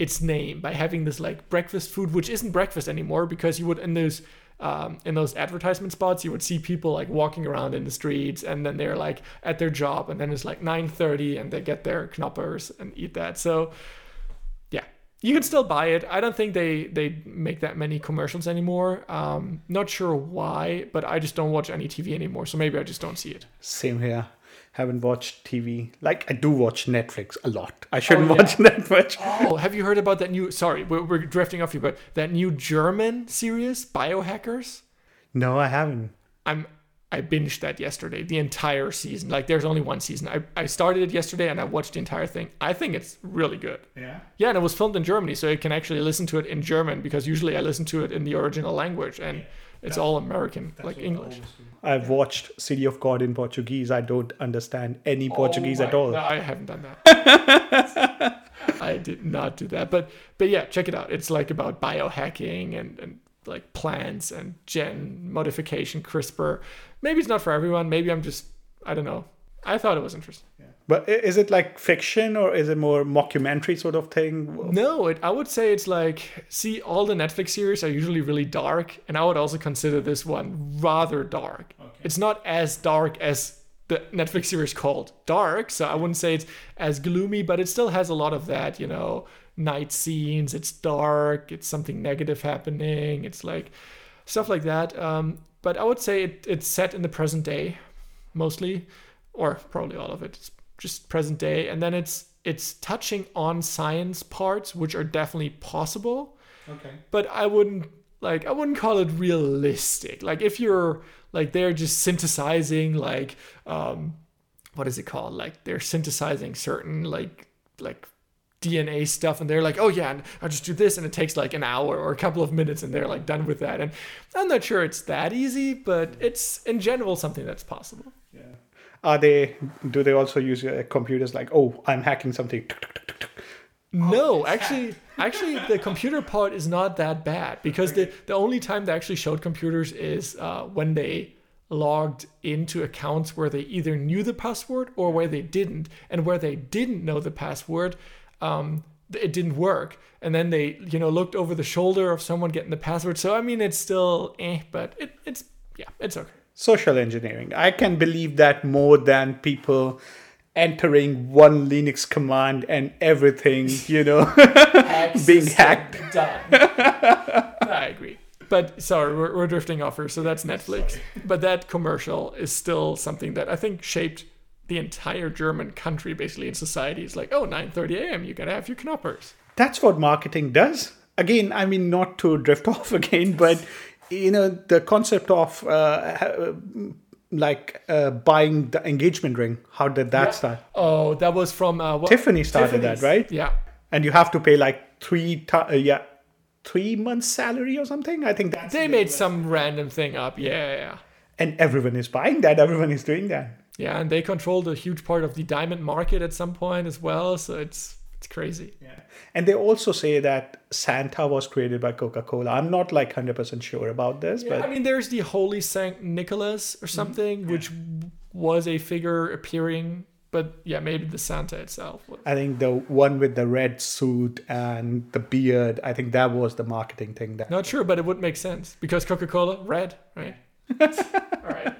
its name by having this like breakfast food, which isn't breakfast anymore because you would in those um, in those advertisement spots you would see people like walking around in the streets and then they're like at their job and then it's like 9:30 and they get their knoppers and eat that. So yeah you can still buy it i don't think they they make that many commercials anymore um not sure why but i just don't watch any tv anymore so maybe i just don't see it Same here. I haven't watched TV. Like I do watch Netflix a lot. I oh, shouldn't Oh, yeah. watch that much. oh have you heard about that new sorry we're, we're drifting off here but that new german series biohackers No, I haven't. i'm i binged that yesterday the entire season like there's only one season i, I started it yesterday and i watched the entire thing i think it's really good Yeah. yeah and it was filmed in germany so you can actually listen to it in german because usually i listen to it in the original language and it's all american like english I've watched City of God in Portuguese. I don't understand any oh Portuguese Oh at all. No, I haven't done that. I did not do that. But but yeah, check it out. It's like about biohacking and, and like plants and gen modification, CRISPR. Maybe it's not for everyone. Maybe I'm just I don't know. I thought it was interesting. But is it like fiction or is it more mockumentary sort of thing? No, it, I would say it's like see all the Netflix series are usually really dark, and I would also consider this one rather dark. It's not as dark as the Netflix series called Dark, so I wouldn't say it's as gloomy, but it still has a lot of that, you know, night scenes. It's dark. It's something negative happening. It's like stuff like that. Um, but I would say it, it's set in the present day, mostly, or probably all of it. It's just present day, and then it's it's touching on science parts, which are definitely possible. Okay. But I wouldn't like I wouldn't call it realistic. Like if you're like they're just synthesizing like um what is it called? Like they're synthesizing certain like like DNA stuff and they're like, oh yeah, and I'll just do this and it takes like an hour or a couple of minutes and they're like done with that. And I'm not sure it's that easy, but it's in general something that's possible. Yeah. Are they? Do they also use uh, computers like, oh, I'm hacking something? No, actually, actually, the computer part is not that bad because the the only time they actually showed computers is uh, when they logged into accounts where they either knew the password or where they didn't, and where they didn't know the password, um, it didn't work. And then they, you know, looked over the shoulder of someone getting the password. So I mean, it's still eh, but it, it's yeah, it's okay. Social engineering. I can believe that more than people entering one Linux command and everything, you know, being hacked. Done. I agree. But sorry, we're, we're drifting off here. So that's Netflix. But that commercial is still something that I think shaped the entire German country, basically in society. is like, oh, 9.30 a.m., you gotta have your knoppers. That's what marketing does. Again, I mean, not to drift off again, but you know, the concept of uh, like uh, buying the engagement ring. How did that start? Oh, that was from uh, what? Tiffany started that, right? Yeah. And you have to pay like three, ti uh, yeah, three months salary or something. I think that's They made some random thing up. Yeah, yeah, yeah. and everyone is buying that. Everyone is doing that. Yeah, and they controlled a huge part of the diamond market at some point as well. So it's it's crazy. Yeah. And they also say that Santa was created by Coca Cola. I'm not like 100% sure about this, Yeah, but I mean, there's the Holy Saint Nicholas or mm-hmm. something, which was a figure appearing, but yeah, maybe the Santa itself. was- I think the one with the red suit and the beard, I think that was the marketing thing. That Not sure, but it would make sense because Coca-Cola, red, right? All right.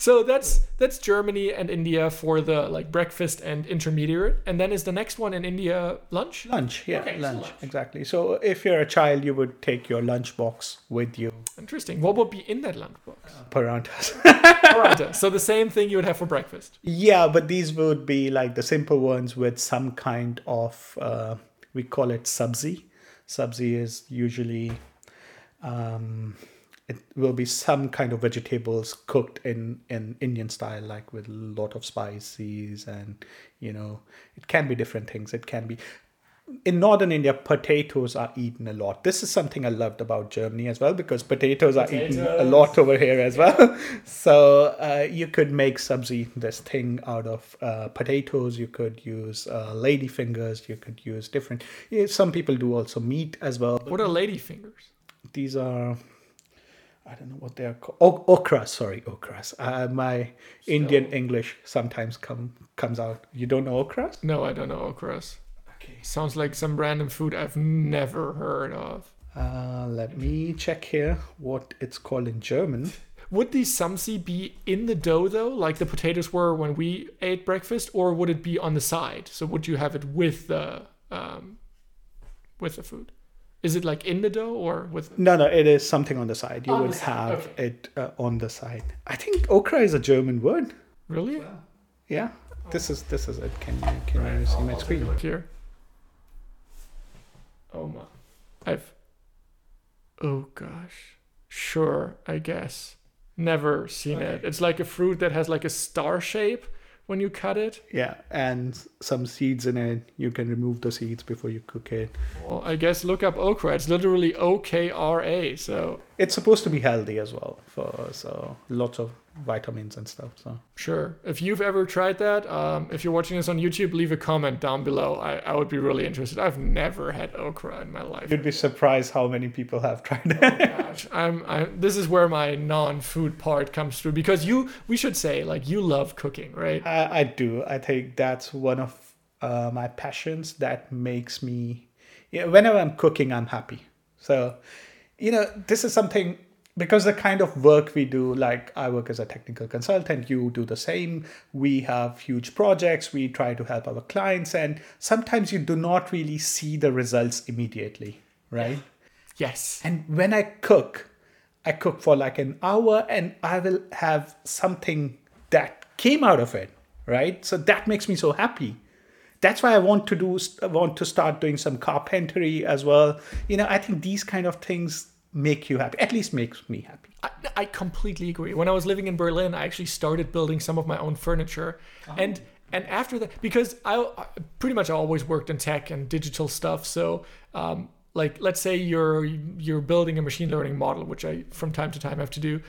So that's that's Germany and India for the like breakfast and intermediate, and then is the next one in India lunch? lunch, yeah, Okay, so lunch, lunch. exactly. So if you're a child, you would take your lunchbox with you Interesting. What would be in that lunch lunchbox? parantas. Paratha. So the same thing you would have for breakfast. yeah, but these would be like the simple ones with some kind of uh, we call it subzi. Subzi is usually um, it will be some kind of vegetables cooked in in Indian style, like with a lot of spices, and you know, it can be different things. It can be in northern India, potatoes are eaten a lot. This is something I loved about Germany as well because potatoes are eaten a lot over here as well. so uh, you could make sabzi, this thing out of uh, potatoes. You could use uh, lady fingers. You could use different. Yeah, some people do also meat as well. What are lady fingers? These are. I don't know what they are called. O- okras, sorry, okras. Uh, my Indian English sometimes come comes out. You don't know okras? No, I don't know okras. Okay. Sounds like some random food I've never heard of. Uh, let me check here what it's called in German. Would the sabzi be in the dough though, like the potatoes were when we ate breakfast, or would it be on the side? So would you have it with the um, with the food? Is it like in the dough or with? No, no, it is something on the side. You On would side, have okay. it uh, on the side. I think okra is a German word. Really? Yeah, this is this is it. Can you can you see my screen? Look here. Oh my. I've. Oh gosh. Sure, I guess. Never seen it. It's like a fruit that has like a star shape when you cut it. Yeah, and some seeds in it. You can remove the seeds before you cook it. Well, I guess look up okra. It's literally O K R A. So It's supposed to be healthy as well, for so lots of vitamins and stuff. So sure. If you've ever tried that, um, if you're watching this on YouTube, leave a comment down below. I, I would be really interested. I've never had okra in my life. you'd be surprised how many people have tried it. gosh, I'm, I'm. This is where my non-food part comes through because you. We should say like you love cooking, right? I, I do. I think that's one of uh, my passions that makes me. Yeah, whenever I'm cooking, I'm happy. So, you know, this is something because the kind of work we do like i work as a technical consultant you do the same. We have huge projects we try to help our clients and sometimes you do not really see the results immediately right? Yes. and when i cook i cook for like an hour and i will have something that came out of it right? So that makes me so happy that's why i want to do want to start doing some carpentry as well. You know i think these kind of things make you happy at least makes me happy. I, I completely agree. When I was living in Berlin, I actually started building some of my own furniture, and and after that, because I, I pretty much always worked in tech and digital stuff, so um, like let's say you're you're building a machine learning model, which I from time to time have to do.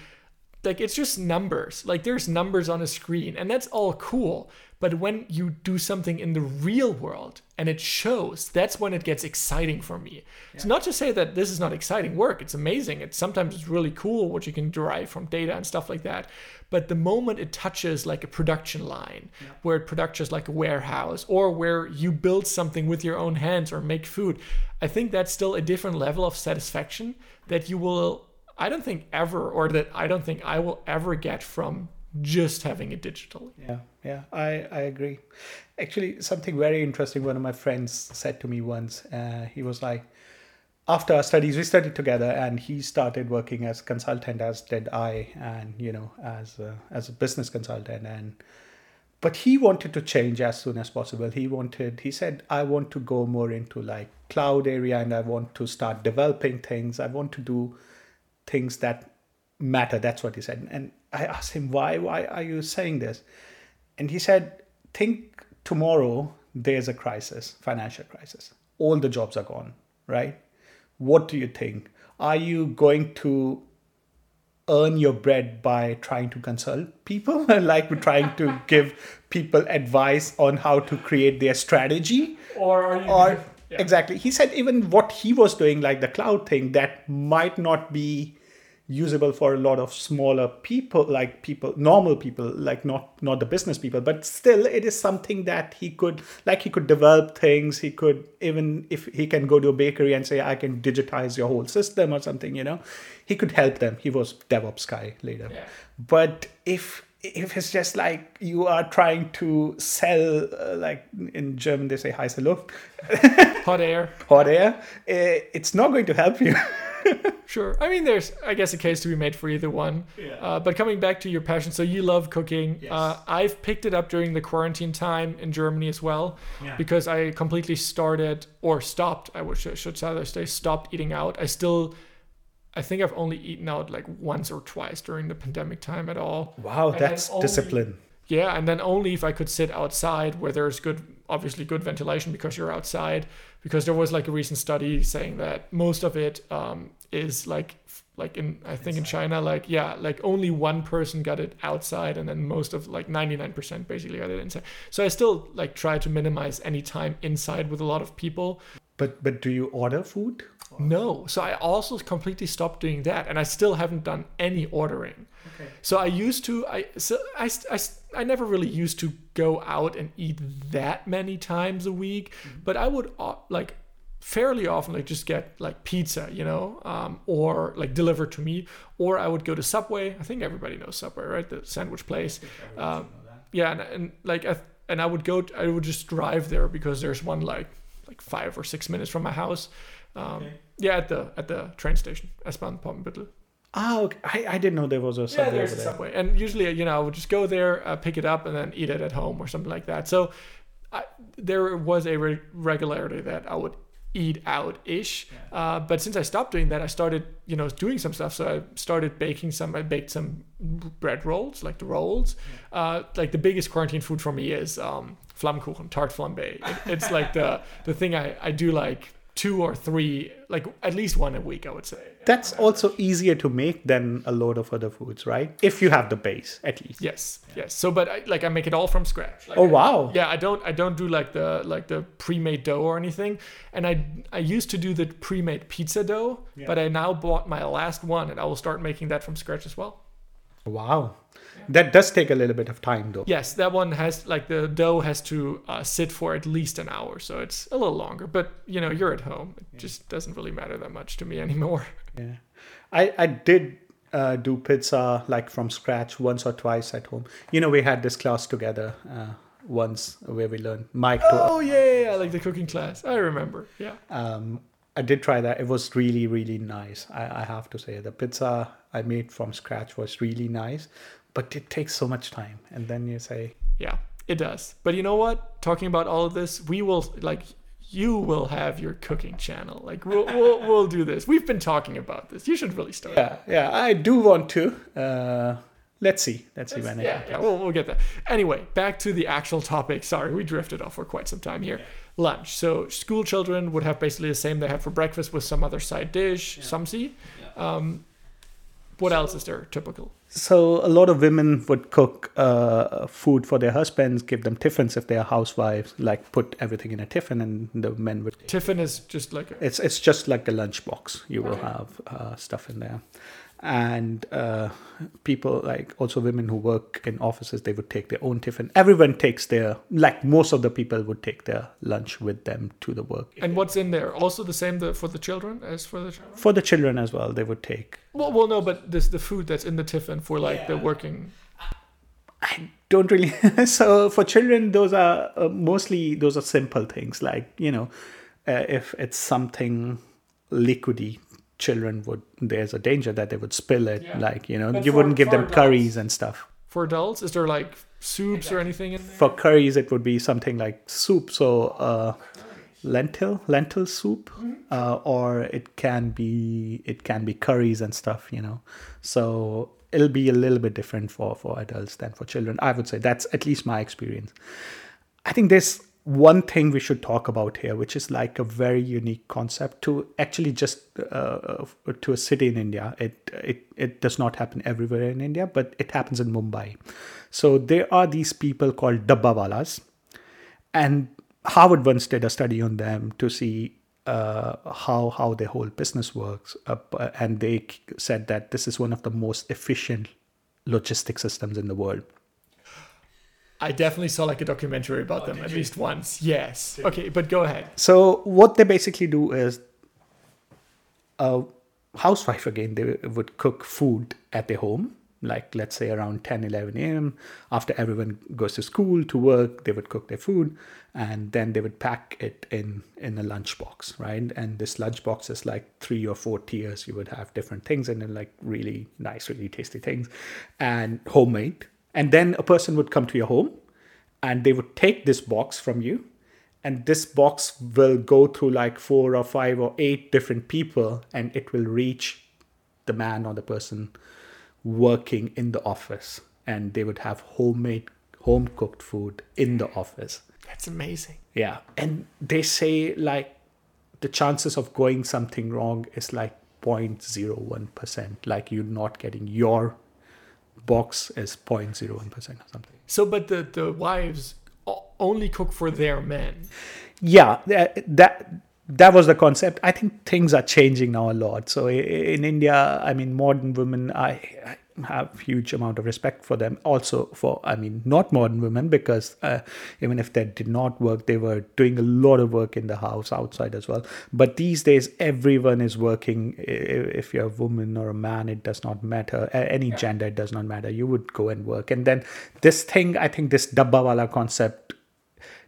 Like it's just numbers. Like there's numbers on a screen, and that's all cool. But when you do something in the real world and it shows, that's when it gets exciting for me. It's not to say that this is not exciting work. It's amazing. It's sometimes it's really cool what you can derive from data and stuff like that. But the moment it touches like a production line, where it produces like a warehouse, or where you build something with your own hands or make food, I think that's still a different level of satisfaction that you will I don't think ever, or that I don't think I will ever get from just having it digitally. Yeah, yeah, I, I agree. Actually, something very interesting one of my friends said to me once. Uh, he was like, after our studies, we studied together, and he started working as consultant, as did I, and you know, as a, as a business consultant, and but he wanted to change as soon as possible. He wanted, he said, I want to go more into like cloud area, and I want to start developing things. I want to do things that matter. That's what he said. And I asked him, why? Why are you saying this? And he said, think tomorrow there's a crisis, financial crisis. All the jobs are gone, right? What do you think? Are you going to earn your bread by trying to consult people, like we're trying to give people advice on how to create their strategy? Or are you? or exactly he said even what he was doing like the cloud thing that might not be usable for a lot of smaller people like people normal people like not not the business people but still it is something that he could like he could develop things. He could even if he can go to a bakery and say i can digitize your whole system or something you know he could help them. He was devops guy later. Yeah. but if if it's just like you are trying to sell uh, like in german they say heiße luft. Hot air. hot air. Eh, it's not going to help you Sure. I mean, there's, I guess, a case to be made for either one. Yeah. Uh, but coming back to your passion, so you love cooking. Yes. Uh, I've picked it up during the quarantine time in Germany as well, Yeah. because I completely started or stopped. I wish I should rather say stopped eating out. I still, I think I've only eaten out like once or twice during the pandemic time at all. wow And that's only- discipline Yeah, and then only if I could sit outside where there's good, obviously good ventilation because you're outside. Because there was like a recent study saying that most of it um, is like, like in I think in China, like yeah, like only one person got it outside, and then most of like 99% basically got it inside. So I still like try to minimize any time inside with a lot of people. but but do you order food No, so I also completely stopped doing that, and I still haven't done any ordering. okay So I used to I so I, I, I never really used to go out and eat that many times a week, but I would uh, like fairly often like just get like pizza, you know, um, or like delivered to me, or I would go to Subway. I think everybody knows Subway, right? The sandwich place. Um, yeah, and, and like I, and I would go. I would just drive there because there's one like like five or six minutes from my house. Um, Yeah, at the at the train station, S-Bahn Poppenbüttel. Ah okay. I, I didn't know there was a Yeah, subway there's over a there Subway, and usually, you know, I would just go there, uh, pick it up, and then eat it at home or something like that. So, I, there was a re- regularity that I would eat out ish. Uh, but since I stopped doing that, I started, you know, doing some stuff. So I started baking some. I baked some bread rolls, like the rolls. Uh, like the biggest quarantine food for me is um, flammkuchen, tart flambe. It, it's like the the thing I I do like two or three, like at least one a week, I would say. that's also easier to make than a load of other foods right if you have the base at least Yes, yes. So, but I, like I make it all from scratch. Like, oh I- wow Yeah, I don't I don't do like the like the pre-made dough or anything. And I I used to do the pre-made pizza dough, but I now bought my last one and I will start making that from scratch as well. wow that does take a little bit of time though Yes, that one has like the dough has to uh, sit for at least an hour, so it's a little longer. But you know, you're at home; it just doesn't really matter that much to me anymore. Yeah. I, I did uh, do pizza like from scratch once or twice at home. You know, we had this class together uh, once where we learned. Mike, to, Oh yeah, yeah, yeah, like the cooking class. I remember. Yeah. um, I did try that. It was really, really nice. I, I have to say, the pizza I made from scratch was really nice, but it takes so much time. And then you say, Yeah, it does. But you know what? Talking about all of this, we will like you will have your cooking channel. Like we'll we'll, we'll do this. We've been talking about this. You should really start. yeah, yeah, I do want to. Uh, let's see. Let's see when it Yeah, happens. yeah, we'll, we'll get that. Anyway, back to the actual topic. Sorry, we drifted off for quite some time here. Lunch. So school children would have basically the same they have for breakfast with some other side dish, some see. Um, what else is there typical? So a lot of women would cook uh, food for their husbands, give them tiffins if they are housewives, like put everything in a tiffin, and the men would. Tiffin is just like a, It's it's just like a lunchbox. You will have uh, stuff in there, and uh, people like also women who work in offices they would take their own tiffin. Everyone takes their like most of the people would take their lunch with them to the work. and what's in there? Also the same the, for the children as for the. For the children as well, they would take Well, well, no, but this the food that's in the tiffin for like the working. I don't really. so for children, those are uh, mostly those are simple things like you know, uh, if it's something liquidy, children would there's a danger that they would spill it. Yeah. Like you know, But you for- wouldn't give them adults- curries and stuff. For adults, is there like soups or anything in there? For curries, it would be something like soup. So uh, lentil lentil soup, uh, or it can be it can be curries and stuff. You know, so it'll be a little bit different for for adults than for children. I would say that's at least my experience. I think there's one thing we should talk about here, which is like a very unique concept to actually just uh, to a city in India. It it it does not happen everywhere in India, but it happens in Mumbai. So there are these people called dabbawalas, and Harvard once did a study on them to see uh, how how their whole business works, uh, and they said that this is one of the most efficient logistic systems in the world. I definitely saw like a documentary about them at least once. Yes. Okay, but go ahead. So what they basically do is a housewife again they would cook food at their home like let's say around 10 11 a.m after everyone goes to school to work they would cook their food and then they would pack it in in a lunchbox right and this lunchbox is like three or four tiers you would have different things in it like really nice really tasty things and homemade and then a person would come to your home and they would take this box from you. And this box will go through like four or five or eight different people and it will reach the man or the person working in the office. And they would have homemade home cooked food in the office. That's amazing. yeah. And they say like the chances of going something wrong is like 0.01% like you're not getting your box as 0.01% or something. So, but the the wives only cook for their men. yeah that that that was the concept. I think things are changing now a lot. So in india i mean modern women i, I have huge amount of respect for them. Also for i mean not modern women because uh, even if they did not work they were doing a lot of work in the house outside as well. But these days everyone is working. If you're a woman or a man it does not matter. Any gender it does not matter. You would go and work. And then this thing i think this dabbawala concept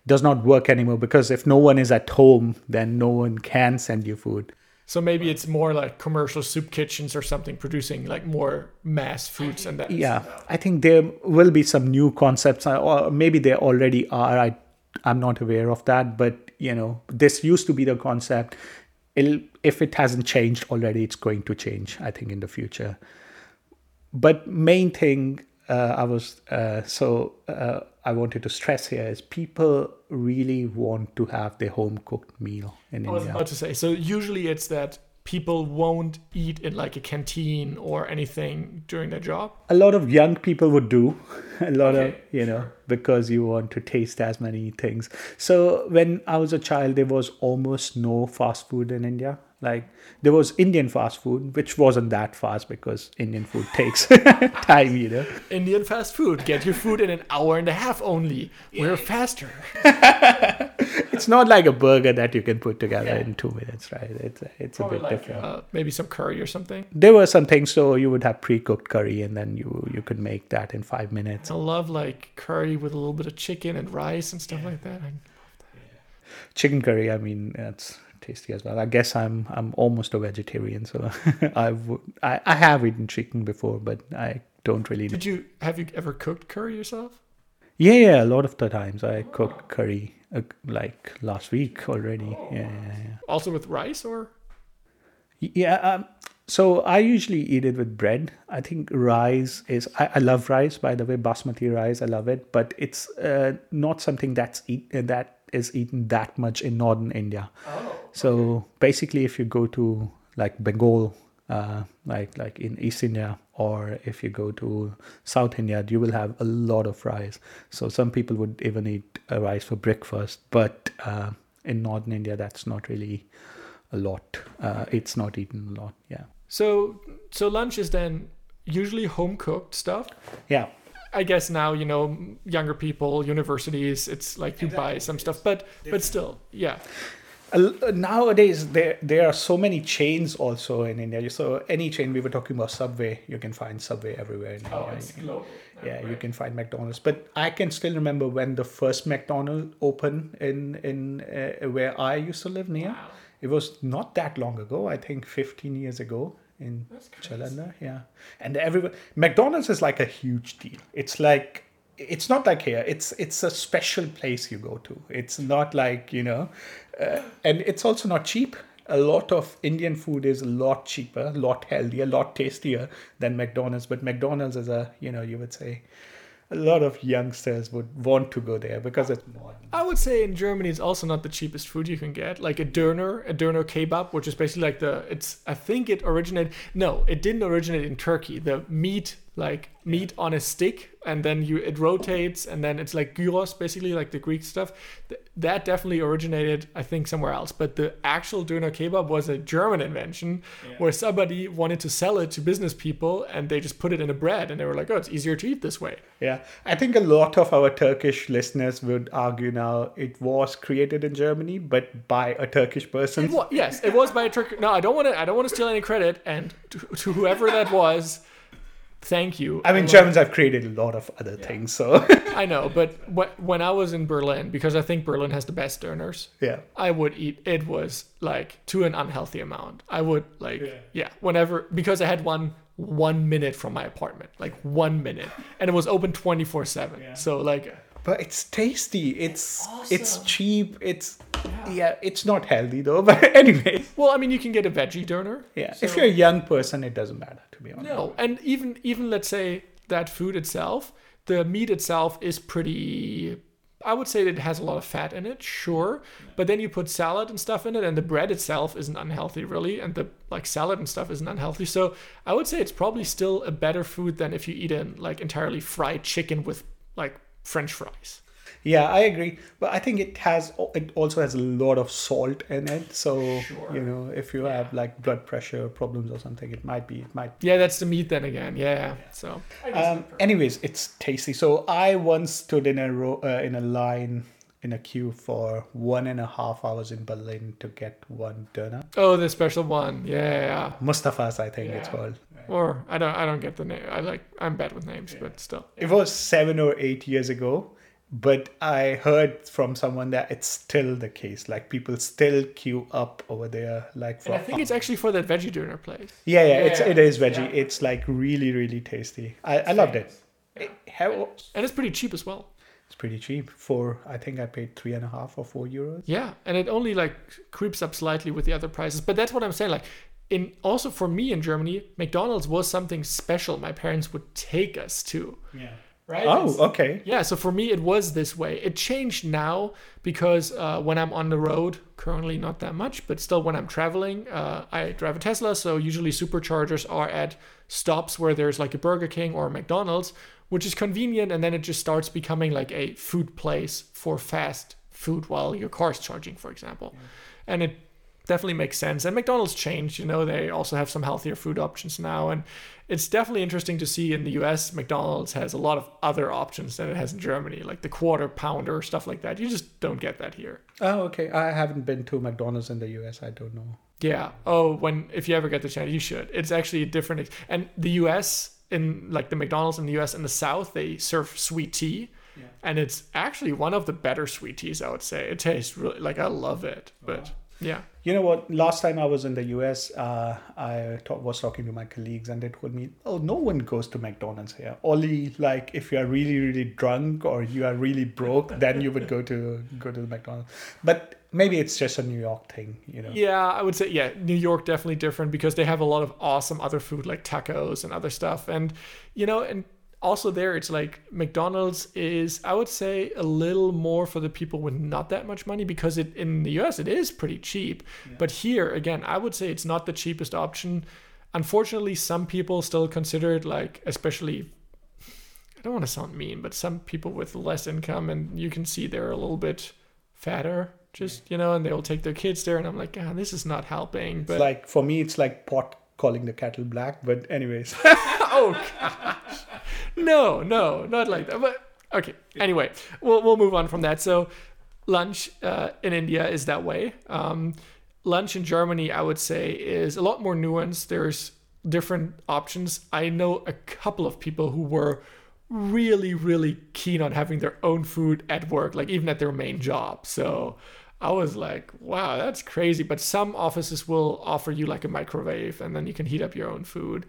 does not work anymore because if no one is at home, then no one can send you food. So maybe it's more like commercial soup kitchens or something producing like more mass foods and that. Yeah, I think there will be some new concepts, uh, or maybe there already are. I, I'm not aware of that, but you know, this used to be the concept. It'll, if it hasn't changed already, it's going to change. I think in the future. But main thing uh, I was uh, so uh, I wanted to stress here is people really want to have their home cooked meal in I was India. about to say. So usually it's that people won't eat in like a canteen or anything during their job. a lot of young people would do a lot Okay, of you know because you want to taste as many things so when i was a child there was almost no fast food in india like there was indian fast food which wasn't that fast because indian food takes time you know Indian fast food. Get your food in an hour and a half only. We're faster. it's not like a burger that you can put together Yeah. in two minutes, right? It's it's a bit like different. uh, maybe some curry or something. there were some things so you would have pre-cooked curry and then you you could make that in five minutes I love like curry with a little bit of chicken and rice and stuff like that. I, chicken curry i mean that's tasty as well i guess i'm i'm almost a vegetarian so I've I, I have eaten chicken before but i don't really did you have you ever cooked curry yourself? yeah yeah a lot of the times i cooked curry uh, like last week already yeah, yeah, yeah. Also with rice or? Yeah. Um, so I usually eat it with bread. I think rice is. I, I love rice, by the way, basmati rice. I love it, but it's uh, not something that's eat uh, that is eaten that much in northern India. Oh. So basically, if you go to like Bengal, uh, like like in East India, or if you go to South India, you will have a lot of rice. So some people would even eat uh, rice for breakfast, but uh, in northern India, that's not really a lot. Uh, it's not eaten a lot. Yeah, So so lunch is then usually home cooked stuff. yeah. I guess now you know younger people, universities. It's like you buy some stuff, but but still, yeah. Uh, nowadays there there are so many chains also in India. So any chain we were talking about Subway, you can find Subway everywhere in Oh, India. global. yeah, you can find McDonald's. But I can still remember when the first McDonald's opened in in uh, where I used to live near. It was not that long ago. I think 15 years ago in Jalandhar. Yeah, and everyone McDonald's is like a huge deal. It's like it's not like here. It's it's a special place you go to. It's not like you know, uh, and it's also not cheap. A lot of Indian food is a lot cheaper, a lot healthier, a lot tastier than McDonald's. But McDonald's is a you know you would say a lot of youngsters would want to go there because it's modern. I would say in Germany it's also not the cheapest food you can get. Like a döner, a döner kebab, which is basically like the it's I think it originated no, it didn't originate in Turkey. The meat like meat on a stick and then you it rotates and then it's like gyros basically like the Greek stuff. Th- that definitely originated I think somewhere else, but the actual döner kebab was a German invention where somebody wanted to sell it to business people and they just put it in a bread and they were like, "Oh, it's easier to eat this way." Yeah, I think a lot of our Turkish listeners would argue now it was created in Germany, but by a Turkish person. It wa- yes, it was by a Turk. No, I don't want to. I don't want to steal any credit. And to, to whoever that was, thank you. I mean, uh, Germans have created a lot of other things, so I know, but when I was in Berlin, because I think Berlin has the best döners, yeah. I would eat. It was like to an unhealthy amount. I would like yeah. whenever because I had one one minute from my apartment, like one minute, and it was open twenty four seven. So like But it's tasty. It's it's cheap. It's yeah. It's not healthy though. But anyway, well, I mean, you can get a veggie döner. yeah. if you're a young person, it doesn't matter to be honest. No, and even even let's say that food itself, the meat itself is pretty. I would say that it has a lot of fat in it, sure, but then you put salad and stuff in it, and the bread itself isn't unhealthy really, and the like salad and stuff isn't unhealthy. So I would say it's probably still a better food than if you eat in like entirely fried chicken with like French fries. Yeah, I agree. But I think it has it also has a lot of salt in it. So you know, if you have like blood pressure problems or something, it might be it might Yeah, that's the meat then again. Yeah, so Um, anyways, it's tasty. So I once stood in a row, uh, in a line in a queue for one and a half hours in Berlin to get one doner. oh, the special one. Yeah, Mustafa's, I think it's called. Or I don't I don't get the name. I like I'm bad with names, but still. It was seven or eight years ago, but I heard from someone that it's still the case. Like people still queue up over there, like for. I think it's actually for that veggie döner place. yeah, yeah, it's Yeah, it is veggie. It's like really, really tasty. I, I loved it. It- how- And it's pretty cheap as well. it's pretty cheap. For I think I paid three and a half or four euros. Yeah, and it only like creeps up slightly with the other prices. But that's what I'm saying. Like, in also for me in Germany, McDonald's was something special. My parents would take us to. Yeah. Right. Oh, It's- okay. Yeah, so for me it was this way. It changed now because uh, when I'm on the road, currently not that much, but still when I'm traveling, uh, I drive a Tesla. So usually superchargers are at stops where there's like a Burger King or a McDonald's, which is convenient, and then it just starts becoming like a food place for fast food while your car's charging, for example. And it definitely makes sense. And McDonald's changed, you know, they also have some healthier food options now. And it's definitely interesting to see in the US, McDonald's has a lot of other options than it has in Germany, like the quarter pounder, stuff like that. You just don't get that here. Oh, okay. I haven't been to McDonald's in the US. I don't know. Yeah. Oh, when if you ever get the chance, you should. It's actually a different. And the U.S. in like the McDonald's in the U.S. in the South, they serve sweet tea, Yeah. and it's actually one of the better sweet teas. I would say it tastes really like I love it. But yeah, You know what? Last time I was in the US, uh, I ta- was talking to my colleagues, and they told me, "Oh, no one goes to McDonald's here. Only like if you are really, really drunk or you are really broke, then you would go to go to the McDonald's." But maybe it's just a New York thing, you know. yeah, I would say yeah, New York definitely different because they have a lot of awesome other food like tacos and other stuff, and you know, and also there it's like McDonald's is I would say a little more for the people with not that much money because it in the US it is pretty cheap. But here again, I would say it's not the cheapest option. Unfortunately, some people still consider it like especially I don't want to sound mean, but some people with less income and you can see they're a little bit fatter just you know and they'll take their kids there and I'm like, "God, this is not helping." But It's like for me, it's like pot calling the kettle black. But anyways, oh gosh. No, no, not like that. But okay. Anyway, we'll we'll move on from that. So lunch uh, in India is that way. Um, lunch in Germany, I would say, is a lot more nuanced. There's different options. I know a couple of people who were really, really keen on having their own food at work, like even at their main job. So I was like, wow, that's crazy. But some offices will offer you like a microwave and then you can heat up your own food.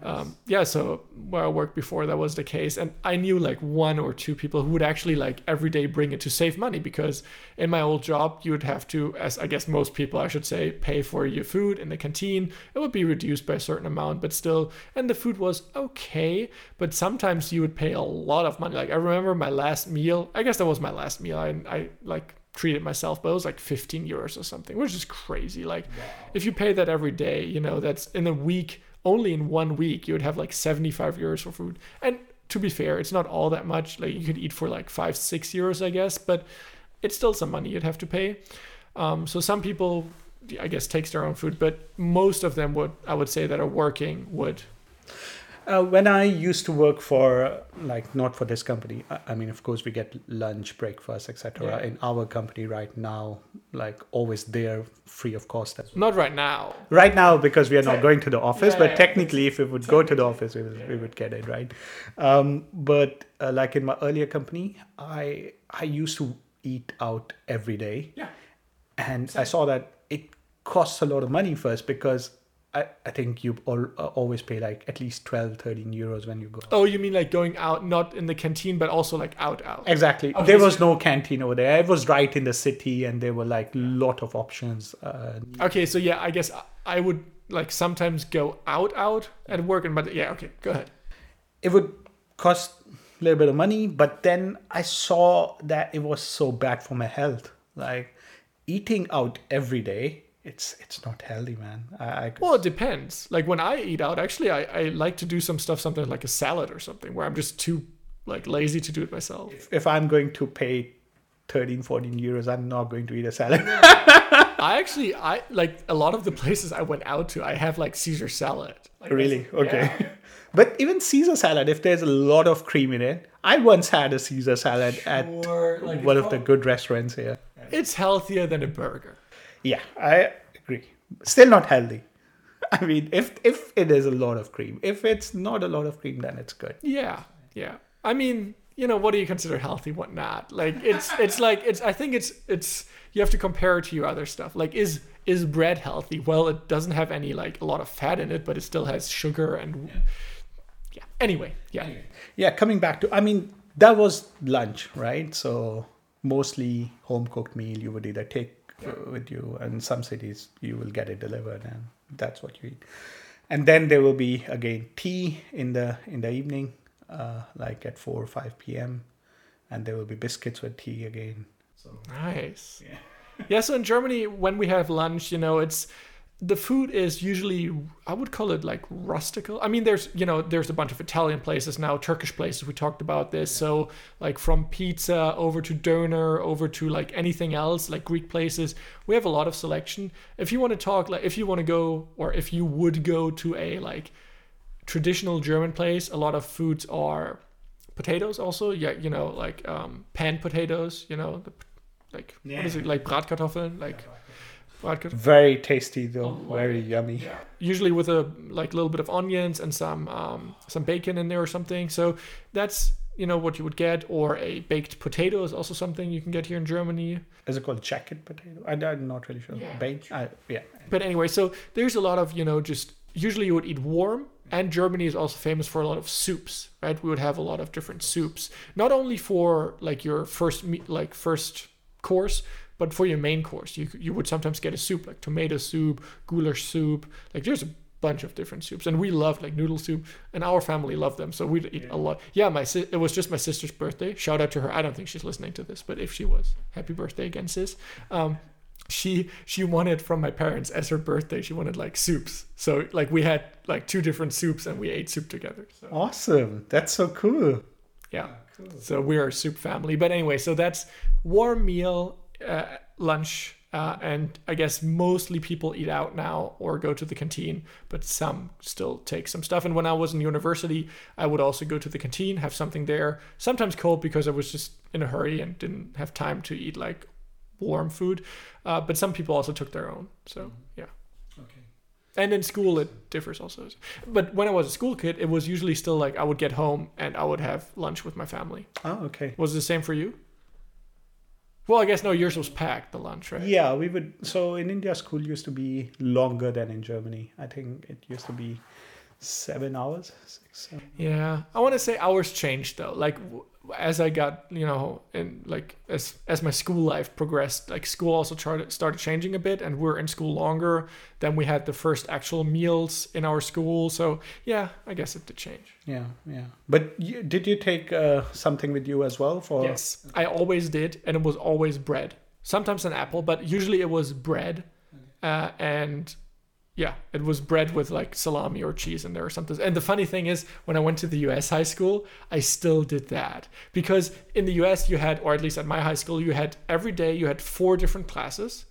Um, yeah, so where I worked before, that was the case, and I knew like one or two people who would actually like every day bring it to save money because in my old job you would have to, as I guess most people I should say, pay for your food in the canteen. It would be reduced by a certain amount, but still, and the food was okay, but sometimes you would pay a lot of money. Like I remember my last meal, I guess that was my last meal. I, I like treated myself, but it was like 15 euros or something, which is crazy. Like if you pay that every day, you know, that's in a week only in one week you would have like 75 euros for food. And to be fair it's not all that much. Like you could eat for like five six euros i guess but it's still some money you'd have to pay. Um, so some people i guess takes their own food but most of them would i would say that are working would Uh, when I used to work for, like, not for this company, I, I mean, of course, we get lunch, breakfast, etc. Yeah. In our company right now, like, always there, free of cost. As not right now Right now, because we are not going to the office, Yeah, but yeah. technically, if we would go to the office, we would, we would get it, right? Um, but uh, like in my earlier company, I I used to eat out every day. Yeah. And I saw that it costs a lot of money first because I, I think you all, uh, always pay like at least 12, 13 euros when you go. oh you mean like going out not in the canteen but also like out out Exactly. Okay, there so- was no canteen over there. It was right in the city, and there were like lot of options. Uh, okay so yeah i guess I- i would like sometimes go out out at work and but yeah okay go ahead it would cost a little bit of money, but then I saw that it was so bad for my health. Like eating out every day, it's it's not healthy, man. I, I Well, it depends. Like when I eat out, actually, I, I like to do some stuff, something like a salad or something, where I'm just too like lazy to do it myself. if, if I'm going to pay 13, 14 euros, I'm not going to eat a salad. I actually, I like a lot of the places I went out to. I have like Caesar salad. Like, really? that's- Okay. yeah. But even Caesar salad, if there's a lot of cream in it, I once had a Caesar salad at like, one of the good restaurants here. It's healthier than a burger. Yeah, I agree. Still not healthy. I mean, if if it is a lot of cream, if it's not a lot of cream, then it's good. Yeah, yeah. I mean, you know, what do you consider healthy? What not? Like it's it's like it's. I think it's it's. You have to compare it to your other stuff. Like is is bread healthy? Well, it doesn't have any like a lot of fat in it, but it still has sugar and. Yeah. Anyway, yeah. Yeah, coming back to, I mean, that was lunch, right? So mostly home cooked meal you would either take with you, and some cities you will get it delivered, and that's what you eat. And then there will be again tea in the in the evening, uh, like at four or five p.m., and there will be biscuits with tea again. So Nice. Yeah. So in Germany, when we have lunch, you know, it's the food is usually I would call it like rustical. I mean, there's you know there's a bunch of Italian places now, Turkish places. We talked about this. So like from pizza over to doner, over to like anything else, like Greek places. We have a lot of selection. If you want to talk, like if you want to go, or if you would go to a like traditional German place, a lot of foods are potatoes. Also, yeah, you know like um, pan potatoes. You know, the, like what is it like Bratkartoffeln, like Bratkartoffeln. Very tasty though. Oh, Very yummy. usually with a like little bit of onions and some um, some bacon in there or something. So that's you know what you would get, or a baked potato is also something you can get here in Germany. Is it called jacket potato? I, I'm not really sure. Yeah. Bane? Uh, yeah. But anyway, so there's a lot of you know just usually you would eat warm. And Germany is also famous for a lot of soups, right? We would have a lot of different soups, not only for like your first me- like first course, but for your main course. You you would sometimes get a soup like tomato soup, goulash soup. Like there's a bunch of different soups, and we love like noodle soup, and our family loved them, so we'd eat a lot. Yeah, my si- it was just my sister's birthday. Shout out to her. I don't think she's listening to this, but if she was, happy birthday again, sis. Um, she she wanted from my parents as her birthday. She wanted like soups, so like we had like two different soups, and we ate soup together. So Awesome. That's so cool. yeah. Cool. So we're a soup family. But anyway, so that's warm meal, uh, lunch, uh, and I guess mostly people eat out now or go to the canteen, but some still take some stuff. And when I was in university, I would also go to the canteen, have something there, sometimes cold because I was just in a hurry and didn't have time to eat like warm food. Uh, but some people also took their own. So yeah. Okay. And in school, it differs also. But when I was a school kid, it was usually still like I would get home and I would have lunch with my family. Oh, okay. Was it the same for you? Well, I guess no, yours was packed, the lunch, right? Yeah, we would. So in India, school used to be longer than in Germany. I think it used to be seven hours, six, seven. Yeah. I want to say hours changed though. Like as I got, you know, and like as as my school life progressed, like school also started started changing a bit, and we're in school longer. Then we had the first actual meals in our school. So yeah, I guess it did change. Yeah, yeah. But you, did you take uh, something with you as well for? Yes, I always did, and it was always bread. Sometimes an apple, but usually it was bread, uh, and yeah, it was bread with like salami or cheese in there or something. And the funny thing is, when I went to the U.S. high school, I still did that because in the U.S. you had, or at least at my high school, you had every day you had four different classes,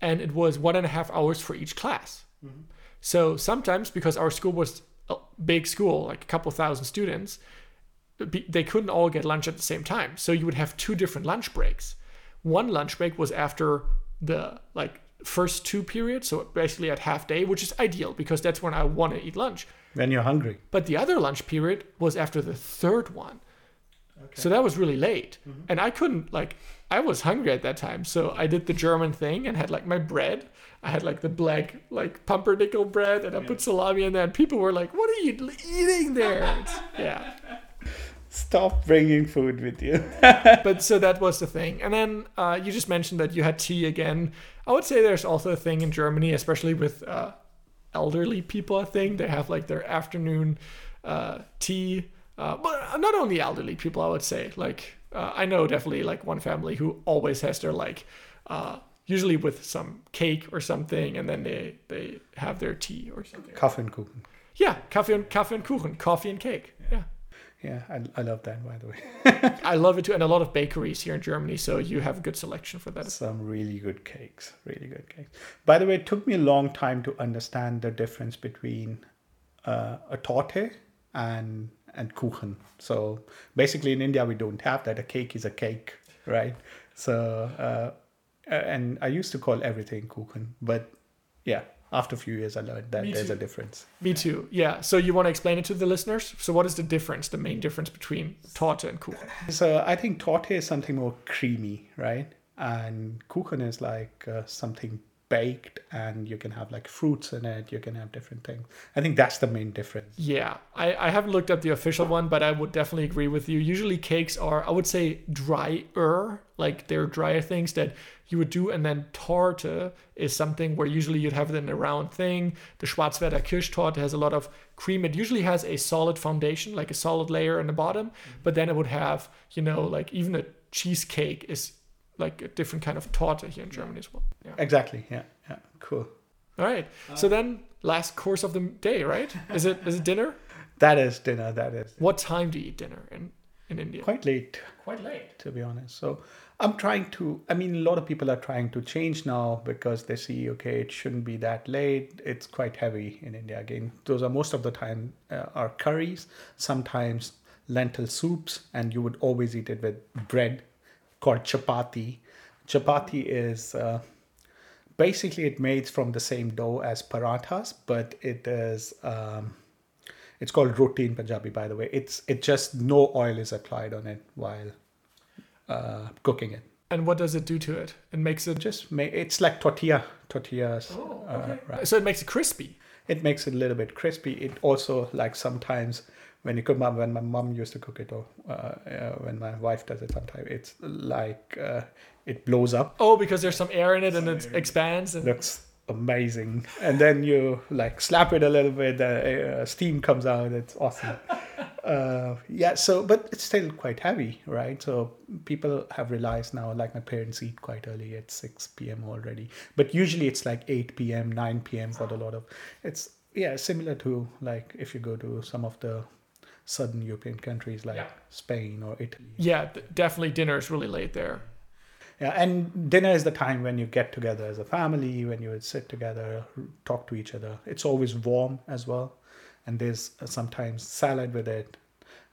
and it was one and a half hours for each class. Mm-hmm. So sometimes because our school was a big school, like a couple thousand students, they couldn't all get lunch at the same time. So you would have two different lunch breaks. One lunch break was after the like first two periods, so basically at half day, which is ideal because that's when I want to eat lunch. When you're hungry. But the other lunch period was after the third one. So that was really late. Mm-hmm. And I couldn't like I was hungry at that time. So I did the German thing and had like my bread. I had like the black like pumpernickel bread and I put salami in there and people were like, "What are you eating there?" Yeah. Stop bringing food with you. but so that was the thing. And then uh, you just mentioned that you had tea again. I would say there's also a thing in Germany, especially with uh, elderly people. I think they have like their afternoon uh, tea. Uh, but not only elderly people, I would say. Like uh, I know definitely like one family who always has their like. Uh, usually with some cake or something, and then they they have their tea or something. Kaffenkuchen. Yeah, coffee and coffee and kuchen, coffee and cake. Yeah. I, I love that, by the way. I love it too, and a lot of bakeries here in Germany, so you have a good selection for that. Some really good cakes. Really good cakes. By the way, it took me a long time to understand the difference between uh, a torte and and kuchen. So basically, in India, we don't have that. A cake is a cake, right? So uh, and I used to call everything kuchen, but yeah, after a few years, I learned that there's a difference. Me too. Yeah. So you want to explain it to the listeners? So what is the difference, the main difference between torte and kuchen? So I think torte is something more creamy, right? And kuchen is like uh, something baked, and you can have like fruits in it. You can have different things. I think that's the main difference. Yeah, I, I haven't looked up the official one, but I would definitely agree with you. Usually cakes are, I would say, drier, like they're drier things that you would do. And then torte is something where usually you'd have it in a round thing. The Schwarzwälder Kirschtorte has a lot of cream. It usually has a solid foundation, like a solid layer in the bottom, mm-hmm. but then it would have, you know, like even a cheesecake is like a different kind of torte here in Germany as well. Yeah. Exactly. Yeah. Yeah. Cool. All right. So then, last course of the day, right? Is it is it dinner? That is dinner. That is What time do you eat dinner in in India? quite late. Quite late. to be honest. So I'm trying to, I mean, a lot of people are trying to change now because they see, okay, it shouldn't be that late. It's quite heavy in India. Again, those are most of the time uh, are curries, sometimes lentil soups, and you would always eat it with bread called chapati. Chapati is uh, basically it made from the same dough as parathas, but it is. Um, it's called roti in Punjabi, by the way. It's it just no oil is applied on it while uh, cooking it. And what does it do to it? It makes it Just make it's like tortilla, tortillas. Oh, uh, right. so it makes it crispy. It makes it a little bit crispy. It also like sometimes when you cook, my- when my mom used to cook it, or uh, uh, when my wife does it, sometimes it's like uh, it blows up. Oh, because there's some air in it and it expands. And looks amazing and then you like slap it a little bit uh, uh, steam comes out it's awesome uh, yeah so but it's still quite heavy right so people have realized now like my parents eat quite early at 6 p.m already but usually it's like 8 p.m 9 p.m for a lot of it's yeah similar to like if you go to some of the southern european countries like Yeah. spain or italy yeah, definitely dinner is really late there. yeah, and dinner is the time when you get together as a family, when you would sit together, talk to each other. It's always warm as well, and there's uh, sometimes salad with it.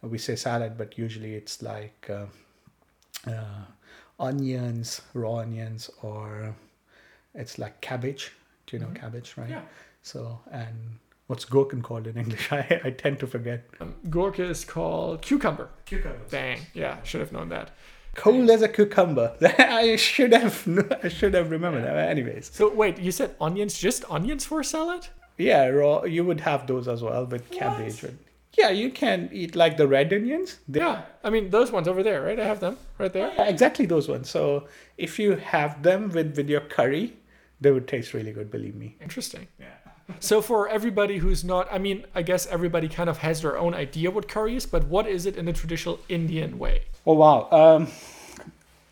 We say salad, but usually it's like uh, uh, onions, raw onions, or it's like cabbage. Do you know cabbage, right? Yeah. So, and what's gherkin called in English? I, I tend to forget. Um, Gorka is called cucumber. Cucumber. Dang. Yeah, should have known that. Cold as a cucumber. I should have. I should have remembered that. Anyways. So wait, you said onions? Just onions for a salad? Yeah, raw. You would have those as well with cabbage. With, yeah, you can eat like the red onions. They- Yeah. I mean those ones over there, right? I have them right there. Yeah, exactly those ones. So if you have them with with your curry, they would taste really good. Believe me. Interesting. Yeah. So for everybody who's not, I mean, I guess everybody kind of has their own idea what curry is, but what is it in the traditional Indian way? Oh wow. Um,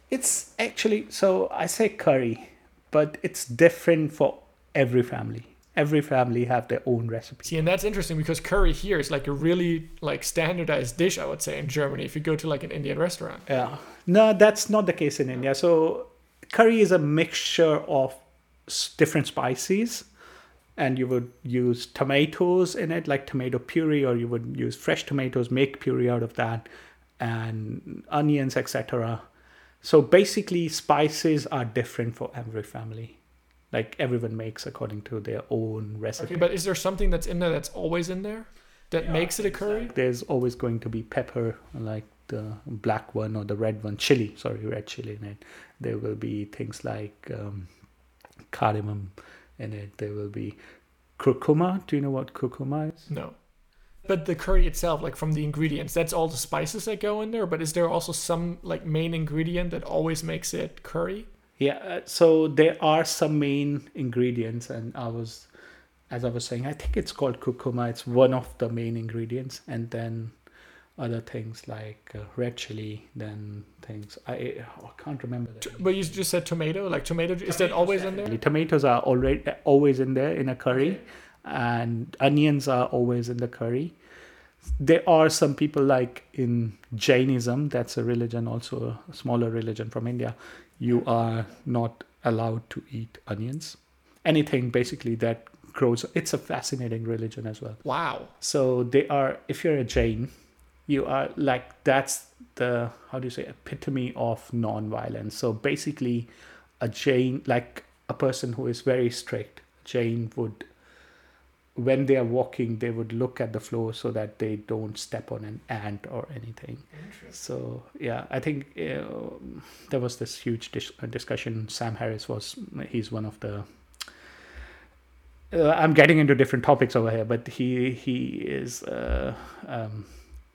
it's actually so I say curry, but it's different for every family. Every family have their own recipe. See, and that's interesting because curry here is like a really like standardized dish, I would say, in Germany. If you go to like an Indian restaurant. Yeah. No, that's not the case in India. So curry is a mixture of different spices and you would use tomatoes in it like tomato puree or you would use fresh tomatoes make puree out of that and onions etc so basically spices are different for every family. Like everyone makes according to their own recipe. Okay, but is there something that's in there that's always in there that makes it a curry? there's always going to be pepper like the black one or the red one. Chili sorry red chili in it. There will be things like um, cardamom in it there will be curcuma do you know what curcuma is No. But the curry itself, like from the ingredients, that's all the spices that go in there. But is there also some like main ingredient that always makes it curry? yeah uh, so there are some main ingredients and i was as i was saying i think it's called curcuma it's one of the main ingredients and then other things like uh, red chili then things i, I can't remember But you just said tomato. Like tomato, is that always in there? Tomatoes are already always in there in a curry, and onions are always in the curry. There are some people like in Jainism, that's a religion, also a smaller religion from India. You are not allowed to eat onions. Anything basically that grows. It's a fascinating religion as well. Wow. So they are. If you're a Jain, you are like that's the how do you say epitome of non-violence. So basically, a Jain, like a person who is very strict, Jain would, when they are walking, they would look at the floor so that they don't step on an ant or anything. So yeah, I think uh, there was this huge dis- uh, discussion. Sam Harris was he's one of the. Uh, I'm getting into different topics over here, but he he is uh, um,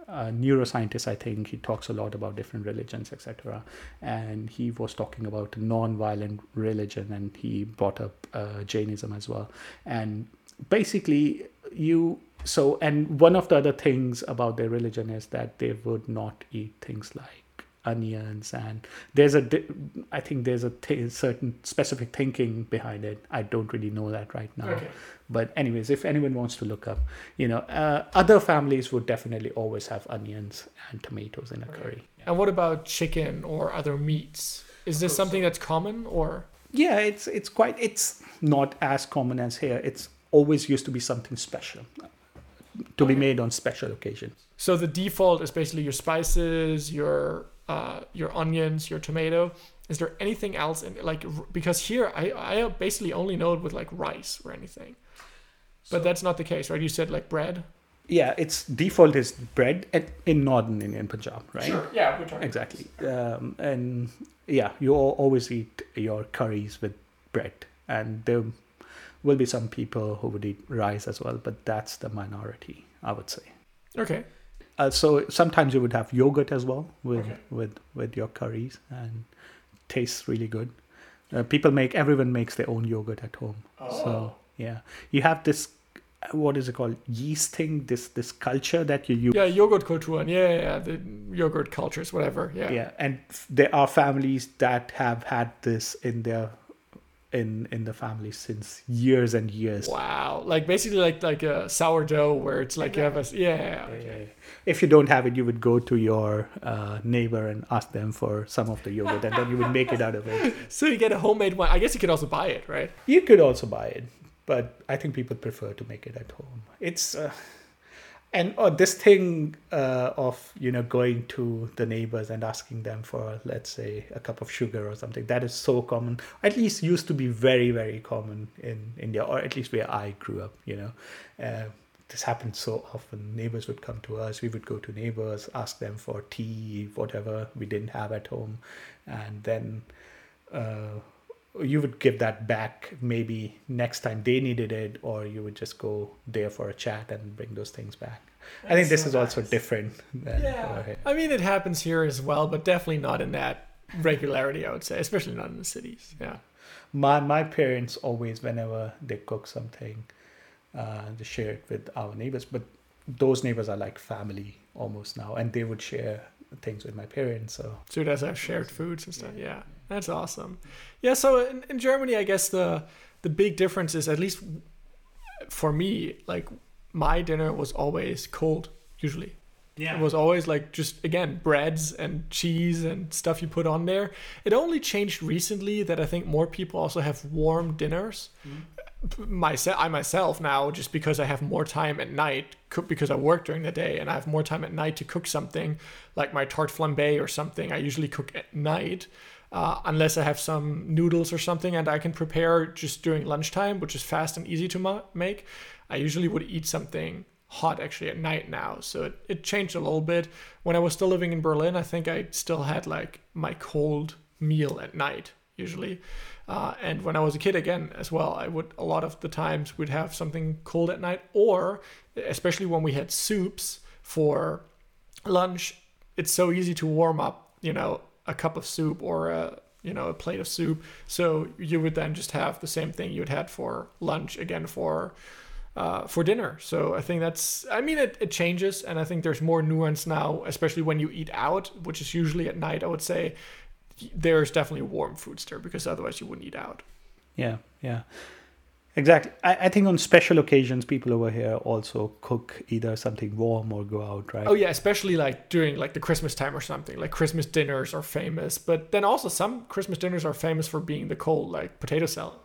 neuroscientist. I think he talks a lot about different religions, etc. And he was talking about non-violent religion, and he brought up uh, Jainism as well. And basically, you so and one of the other things about their religion is that they would not eat things like onions and there's a i think there's a th- certain specific thinking behind it. I don't really know that right now. Okay. but anyways if anyone wants to look up you know uh, other families would definitely always have onions and tomatoes in a curry. And what about chicken or other meats? Is this something that's common or? yeah it's it's quite it's not as common as here. It's always used to be something special to be made on special occasions. So the default is basically your spices, your uh, your onions, your tomato. Is there anything else in like because here I I basically only know it with like rice or anything, but that's not the case, right? You said like bread. yeah its default is bread at, in northern indian punjab right Sure. Yeah, we're talking. exactly um, and yeah you always eat your curries with bread and there will be some people who would eat rice as well but that's the minority i would say Okay. Uh, so sometimes you would have yogurt as well with Okay. with with your curries and tastes really good uh, people make everyone makes their own yogurt at home so yeah you have this what is it called yeast thing this this culture that you use Yeah, yogurt culture. Yeah, yeah, yeah, the yogurt cultures, whatever. Yeah. yeah and there are families that have had this in their in in the family since years and years Wow. Like basically like like a sourdough where it's like you have a yeah. yeah, yeah. Yeah. if you don't have it you would go to your uh, neighbor and ask them for some of the yogurt and then you would make it out of it So you get a homemade one. I guess you could also buy it, right? you could also buy it but i think people prefer to make it at home it's uh, and oh, this thing uh, of you know going to the neighbors and asking them for let's say a cup of sugar or something that is so common. At least used to be very very common in india or at least where i grew up you know. Uh, this happened so often. Neighbors would come to us we would go to neighbors ask them for tea whatever we didn't have at home. And then uh, you would give that back maybe next time they needed it or you would just go there for a chat and bring those things back i think this so is also different Yeah. I mean, it happens here as well, but definitely not in that regularity, I would say, especially not in the cities. Yeah. my my parents always whenever they cook something uh, they share it with our neighbors but those neighbors are like family almost now and they would share things with my parents so So it does have shared foods and stuff. Yeah. That's awesome. Yeah. So in, in Germany, I guess the the big difference is at least for me, like my dinner was always cold usually. yeah It was always like just again breads and cheese and stuff you put on there. It only changed recently that I think more people also have warm dinners. Mm-hmm. Myself, I myself now just because I have more time at night, cook because I work during the day and I have more time at night to cook something like my tart flambe or something. I usually cook at night. Uh, unless I have some noodles or something and I can prepare just during lunchtime, which is fast and easy to ma- make. I usually would eat something hot actually at night now. So it, it changed a little bit. When I was still living in Berlin, I think I still had like my cold meal at night usually. Uh, and when I was a kid again as well, I would a lot of the times would have something cold at night, or especially when we had soups for lunch, it's so easy to warm up, you know, a cup of soup or a you know a plate of soup. So you would then just have the same thing you'd had for lunch again for uh, for dinner. So I think that's I mean it, it changes and I think there's more nuance now, especially when you eat out, which is usually at night. I would say there's definitely warm foods there because otherwise you wouldn't eat out. yeah yeah exactly I, I think on special occasions people over here also cook either something warm or go out right Oh yeah, especially like during like the Christmas time or something. Like Christmas dinners are famous, but then also some Christmas dinners are famous for being the cold, like potato salad.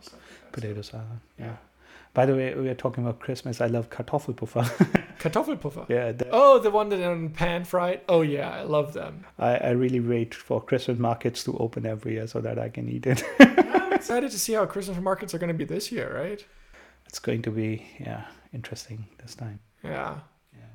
potato salad yeah by the way we are talking about christmas i love kartoffelpuffer Kartoffelpuffer. yeah the, Oh, the one that in pan fried. Oh yeah, I love them. I, I really wait for christmas markets to open every year so that i can eat it I'm excited to see how Christmas markets are going to be this year, right? it's going to be yeah interesting this time Yeah. yeah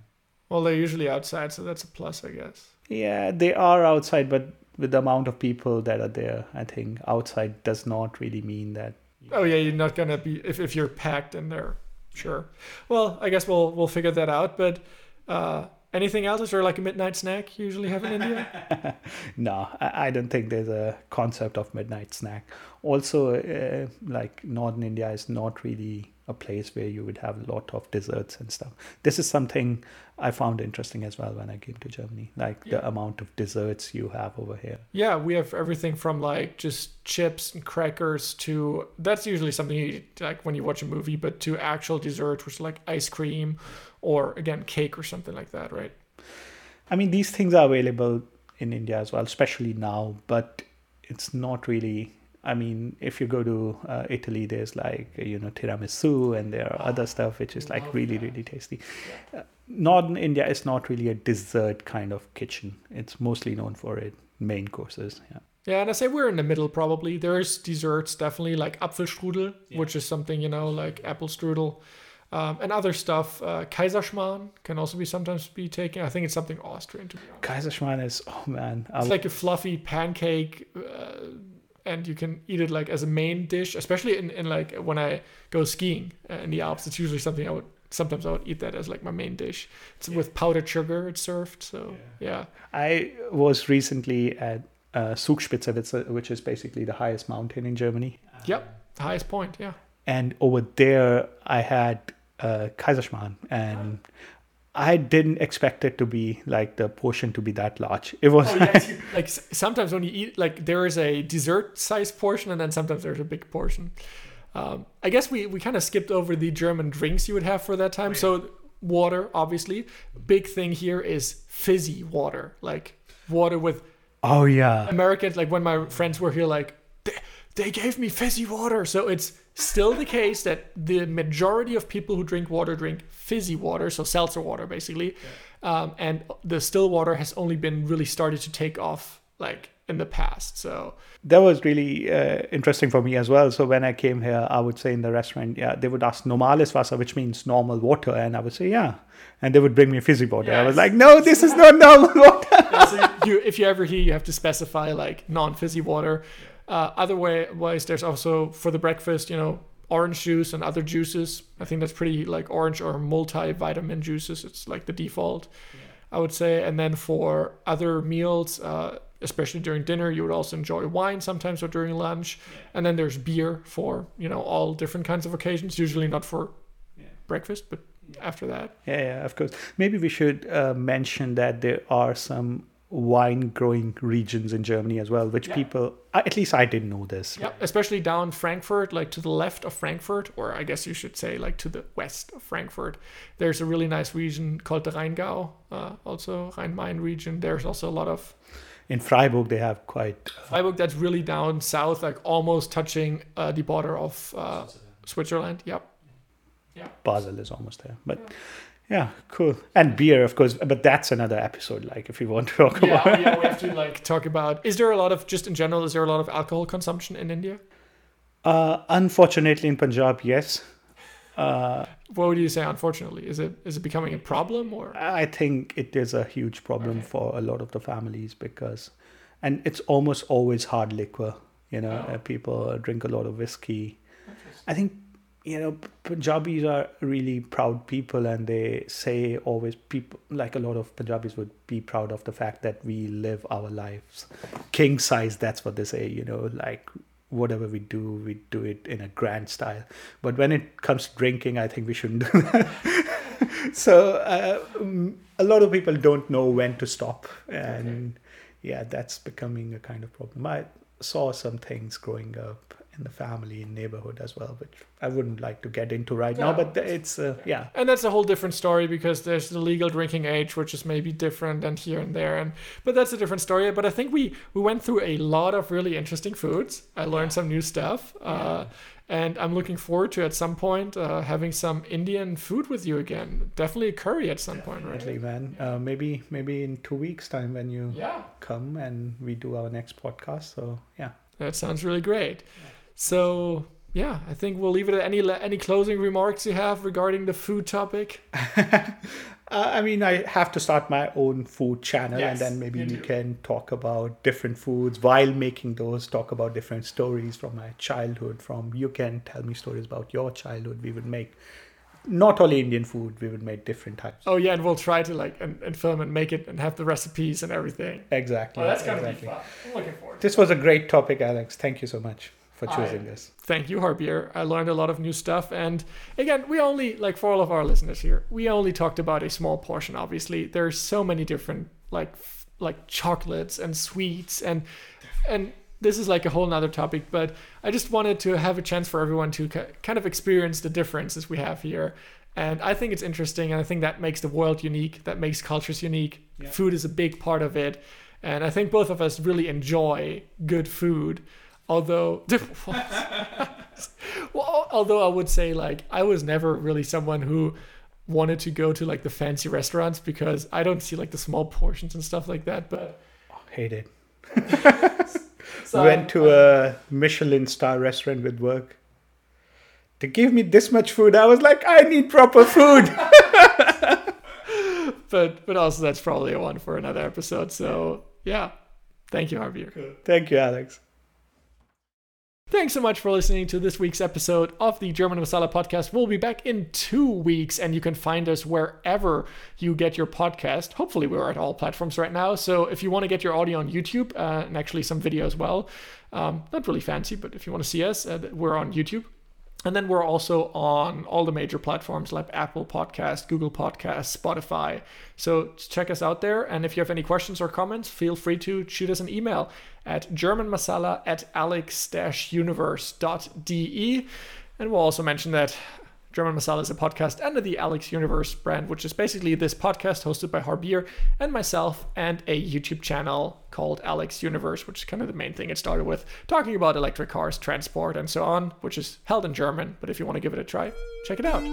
Well, they're usually outside, so that's a plus, I guess. yeah they are outside but with the amount of people that are there i think outside does not really mean that Oh yeah, you're not gonna be if, if you're packed in there. Sure. Well, I guess we'll we'll figure that out. But uh, anything else? Is there like a midnight snack you usually have in India? no I, don't think there's a concept of midnight snack also uh, like northern india is not really a place where you would have a lot of desserts and stuff. This is something I found interesting as well when I came to Germany, like Yeah. the amount of desserts you have over here. Yeah, we have everything from like just chips and crackers to that's usually something you eat like when you watch a movie, but to actual dessert, which is like ice cream or again cake or something like that, right? I mean, these things are available in India as well, especially now, but it's not really. I mean, if you go to uh, Italy, there's like, you know, tiramisu and there are other stuff which is like really, that. really tasty. Uh, Northern India is not really a dessert kind of kitchen. It's mostly known for its main courses. Yeah. Yeah, and I say we're in the middle probably. There's desserts definitely like Apfelstrudel, which is something you know like apple strudel, um, and other stuff. Uh, Kaiserschmarrn can also be sometimes be taken. I think it's something Austrian to be honest. Kaiserschmarrn is, oh man. I It's like a fluffy pancake, uh, and you can eat it like as a main dish, especially in, in like when I go skiing uh, in the Alps. It's usually something I would sometimes I would eat that as like my main dish. It's with powdered sugar. It's served. So yeah, I was recently at uh, Zugspitze, which- which is basically the highest mountain in Germany. yep, highest point. Yeah. and over there I had uh, Kaiserschmarrn, and I didn't expect it to be like the portion to be that large. It was Oh, yeah, it's- like sometimes when you eat, like there is a dessert sized portion, and then sometimes there's a big portion. Um, I guess we we kind of skipped over the German drinks you would have for that time. So water, obviously, big thing here is fizzy water, like water with oh yeah, Americans. Like when my friends were here, like they, they gave me fizzy water. So it's still the case that the majority of people who drink water drink fizzy water, so seltzer water basically, um, and the still water has only been really started to take off like in the past. So that was really uh, interesting for me as well. So when I came here, I would say in the restaurant, yeah, they would ask normales Wasser, which means normal water, and I would say yeah, and they would bring me fizzy water. I was like, no, this is not normal water. Yeah, so you, if you ever hear, you have to specify like non-fizzy water. Uh, otherwise, there's also for the breakfast, you know, orange juice and other juices. I think that's pretty like orange or multivitamin juices. It's like the default, I would say. And then for other meals, uh, especially during dinner, you would also enjoy wine sometimes or during lunch. And then there's beer for you know all different kinds of occasions. Usually not for breakfast, but after that. Yeah, yeah, of course. Maybe we should uh, mention that there are some wine growing regions in Germany as well, which Yeah. people, at least I didn't know this. Yep, especially down Frankfurt, like to the left of Frankfurt, or I guess you should say like to the west of Frankfurt. There's a really nice region called the Rheingau, uh, also Rhein-Main region. There's also a lot of In Freiburg, they have quite. Freiburg that's really down south, like almost touching uh, the border of uh, Switzerland. Yep. Yeah. Basel is almost there. But yeah, cool. And beer, of course. But that's another episode. Like if you want to talk about. Yeah, yeah, we have to like talk about. Is there a lot of just in general? Is there a lot of alcohol consumption in India? Uh, unfortunately, in Punjab, yes. Uh, What would you say? Unfortunately, is it is it becoming a problem or? I think it is a huge problem for a lot of the families because, and it's almost always hard liquor. You know, Oh. uh, people drink a lot of whiskey. I think you know Punjabis are really proud people, and they say always people like a lot of Punjabis would be proud of the fact that we live our lives king size. That's what they say. You know, like whatever we do, we do it in a grand style. But when it comes to drinking, I think we shouldn't do that. so uh, um, a lot of people don't know when to stop, and yeah, that's becoming a kind of problem. I saw some things growing up in the family and neighborhood as well, which I wouldn't like to get into right now. But it's uh, yeah, and that's a whole different story because there's the legal drinking age which is maybe different and here and there and but that's a different story. But i think we we went through a lot of really interesting foods. I learned some new stuff uh, and i'm looking forward to at some point uh, having some indian food with you again. Definitely a curry at some point right? Definitely, man. Uh, maybe maybe in two weeks' time when you yeah. come and we do our next podcast. So yeah. that sounds really great so yeah i think we'll leave it at any any closing remarks you have regarding the food topic Uh, I mean, I have to start my own food channel, Yes, and then maybe we can talk about different foods while making those. Talk about different stories from my childhood. From you can tell me stories about your childhood. We would make not only Indian food. We would make different types. oh yeah and we'll try to like and, and film and make it and have the recipes and everything Exactly. Oh, that's gonna exactly. be fun. I'm looking forward. This was a great topic, Alex. Thank you so much. For choosing this. Thank you, Harbir. I learned a lot of new stuff. And again, we only, like for all of our listeners here, we only talked about a small portion, obviously. There's so many different, like, f- like chocolates and sweets and, and, this is like a whole nother topic, but I just wanted to have a chance for everyone to ki- kind of experience the differences we have here. And I think it's interesting, and I think that makes the world unique, that makes cultures unique. Food is a big part of it. And I think both of us really enjoy good food. Although, well, although I would say, like, I was never really someone who wanted to go to like the fancy restaurants because I don't see like the small portions and stuff like that. But oh, Hate it. so Went to a Michelin star restaurant with work. They gave me this much food. I was like, I need proper food. but but also that's probably a one for another episode. So yeah, thank you, Harbir. Thank you, Alex. Thanks so much for listening to this week's episode of the German Masala podcast. We'll be back in two weeks, and you can find us wherever you get your podcast. Hopefully, we're at all platforms right now. So, if you want to get your audio on YouTube uh, and actually some video as well, um, not really fancy, but if you want to see us, uh, we're on YouTube. And then we're also on all the major platforms like Apple Podcast, Google Podcast, Spotify. So check us out there. And if you have any questions or comments, feel free to shoot us an email at germanmasala at alex-universe.de. And we'll also mention that German Masala is a podcast under the Alex Universe brand, which is basically this podcast hosted by Harbir and myself, and a YouTube channel called Alex Universe, which is kind of the main thing it started with, talking about electric cars, transport, and so on, which is held in German. But if you want to give it a try, check it out.